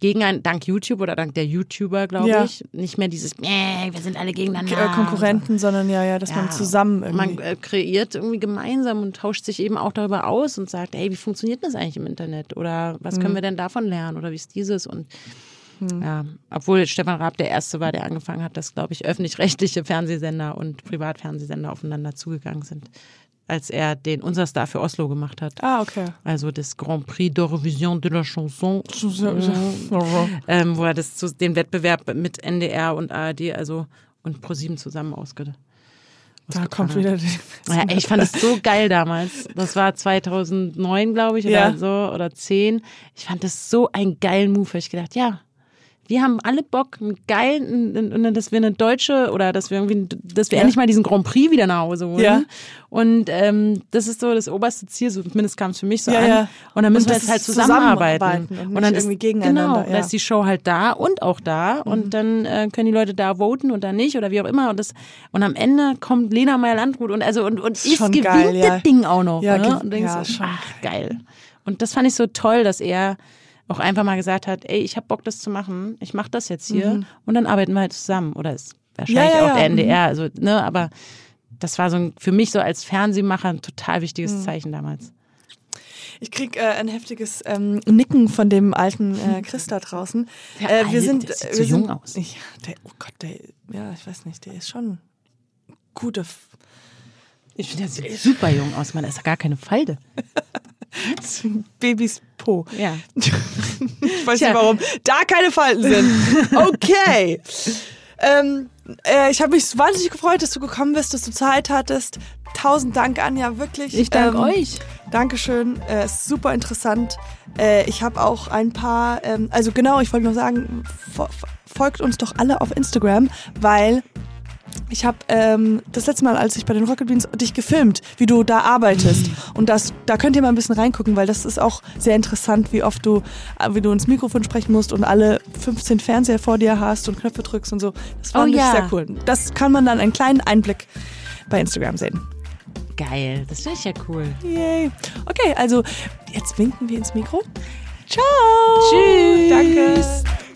gegen ein, dank YouTube oder dank der YouTuber, glaube Ja. ich, nicht mehr dieses, "Mäh, wir sind alle gegeneinander. Äh, Konkurrenten, sondern ja, ja, dass man Ja. zusammen irgendwie. Man äh, kreiert irgendwie gemeinsam und tauscht sich eben auch darüber aus und sagt, hey, wie funktioniert das eigentlich im Internet? Oder was Mhm. können wir denn davon lernen? Oder wie ist dieses? Und ja, obwohl Stefan Raab der Erste war, der angefangen hat, dass, glaube ich, öffentlich-rechtliche Fernsehsender und Privatfernsehsender aufeinander zugegangen sind, als er den Unser Star für Oslo gemacht hat. ah, okay. Also das Grand Prix d'Eurovision de la Chanson, ähm, wo er das zu, den Wettbewerb mit NDR und ARD, also und ProSieben zusammen ausge. Da kommt wieder die. Ja, ey, ich fand es so geil damals. Das war 2009, glaube ich, oder Ja. so, oder 10. Ich fand das so einen geilen Move. Ich gedacht, ja, wir haben alle Bock, einen geilen, dass wir eine deutsche oder dass wir irgendwie, dass wir Ja. endlich mal diesen Grand Prix wieder nach Hause holen. Ja. Und ähm, das ist so das oberste Ziel, so zumindest kam es für mich so Ja, an. ja. Und dann müssen Und wir jetzt halt zusammenarbeiten. zusammenarbeiten und dann nicht ist, irgendwie gegeneinander, Genau, ja. da ist die Show halt da und auch da Mhm. und dann äh, können die Leute da voten und dann nicht oder wie auch immer und das und am Ende kommt Lena Meyer-Landrut und also und und ich gewinnt geil, das Ding auch noch Ja, ne? und denkst ja, so, schon ach, geil und das fand ich so toll dass er auch einfach mal gesagt hat ey ich habe Bock das zu machen ich mache das jetzt hier und dann arbeiten wir halt zusammen oder ist wahrscheinlich Mhm. Ja, ja, auch der NDR also ne aber das war so ein, für mich so als Fernsehmacher ein total wichtiges Mhm. Zeichen damals Ich krieg äh, ein heftiges ähm, Nicken von dem alten äh, Chris da draußen. Äh, wir sind, der sieht wir so jung sind, aus. Ja, der, oh Gott, der, ja, ich weiß nicht, der ist schon gute. F- ich finde der sieht super jung aus man ist ja gar keine Falde Babys Po. ja Ich weiß Tja. nicht, warum da keine Falten sind. Okay. ähm, Äh, ich habe mich wahnsinnig gefreut, dass du gekommen bist, dass du Zeit hattest. Tausend Dank, Anja, wirklich. Ich danke ähm, euch. Dankeschön. Äh, ist super interessant. Äh, ich habe auch ein paar, ähm, also genau, ich wollte nur sagen, folgt uns doch alle auf Instagram, weil ich habe ähm, das letzte Mal, als ich bei den Rocket Beans dich gefilmt, wie du da arbeitest. Und das, da könnt ihr mal ein bisschen reingucken, weil das ist auch sehr interessant, wie oft du, äh, wie du ins Mikrofon sprechen musst und alle 15 Fernseher vor dir hast und Knöpfe drückst und so. Das fand oh, ich ja. sehr cool. Das kann man dann einen kleinen Einblick bei Instagram sehen. Geil, das finde ich ja cool. Yay. Okay, also jetzt winken wir ins Mikro. Ciao. Tschüss. Danke.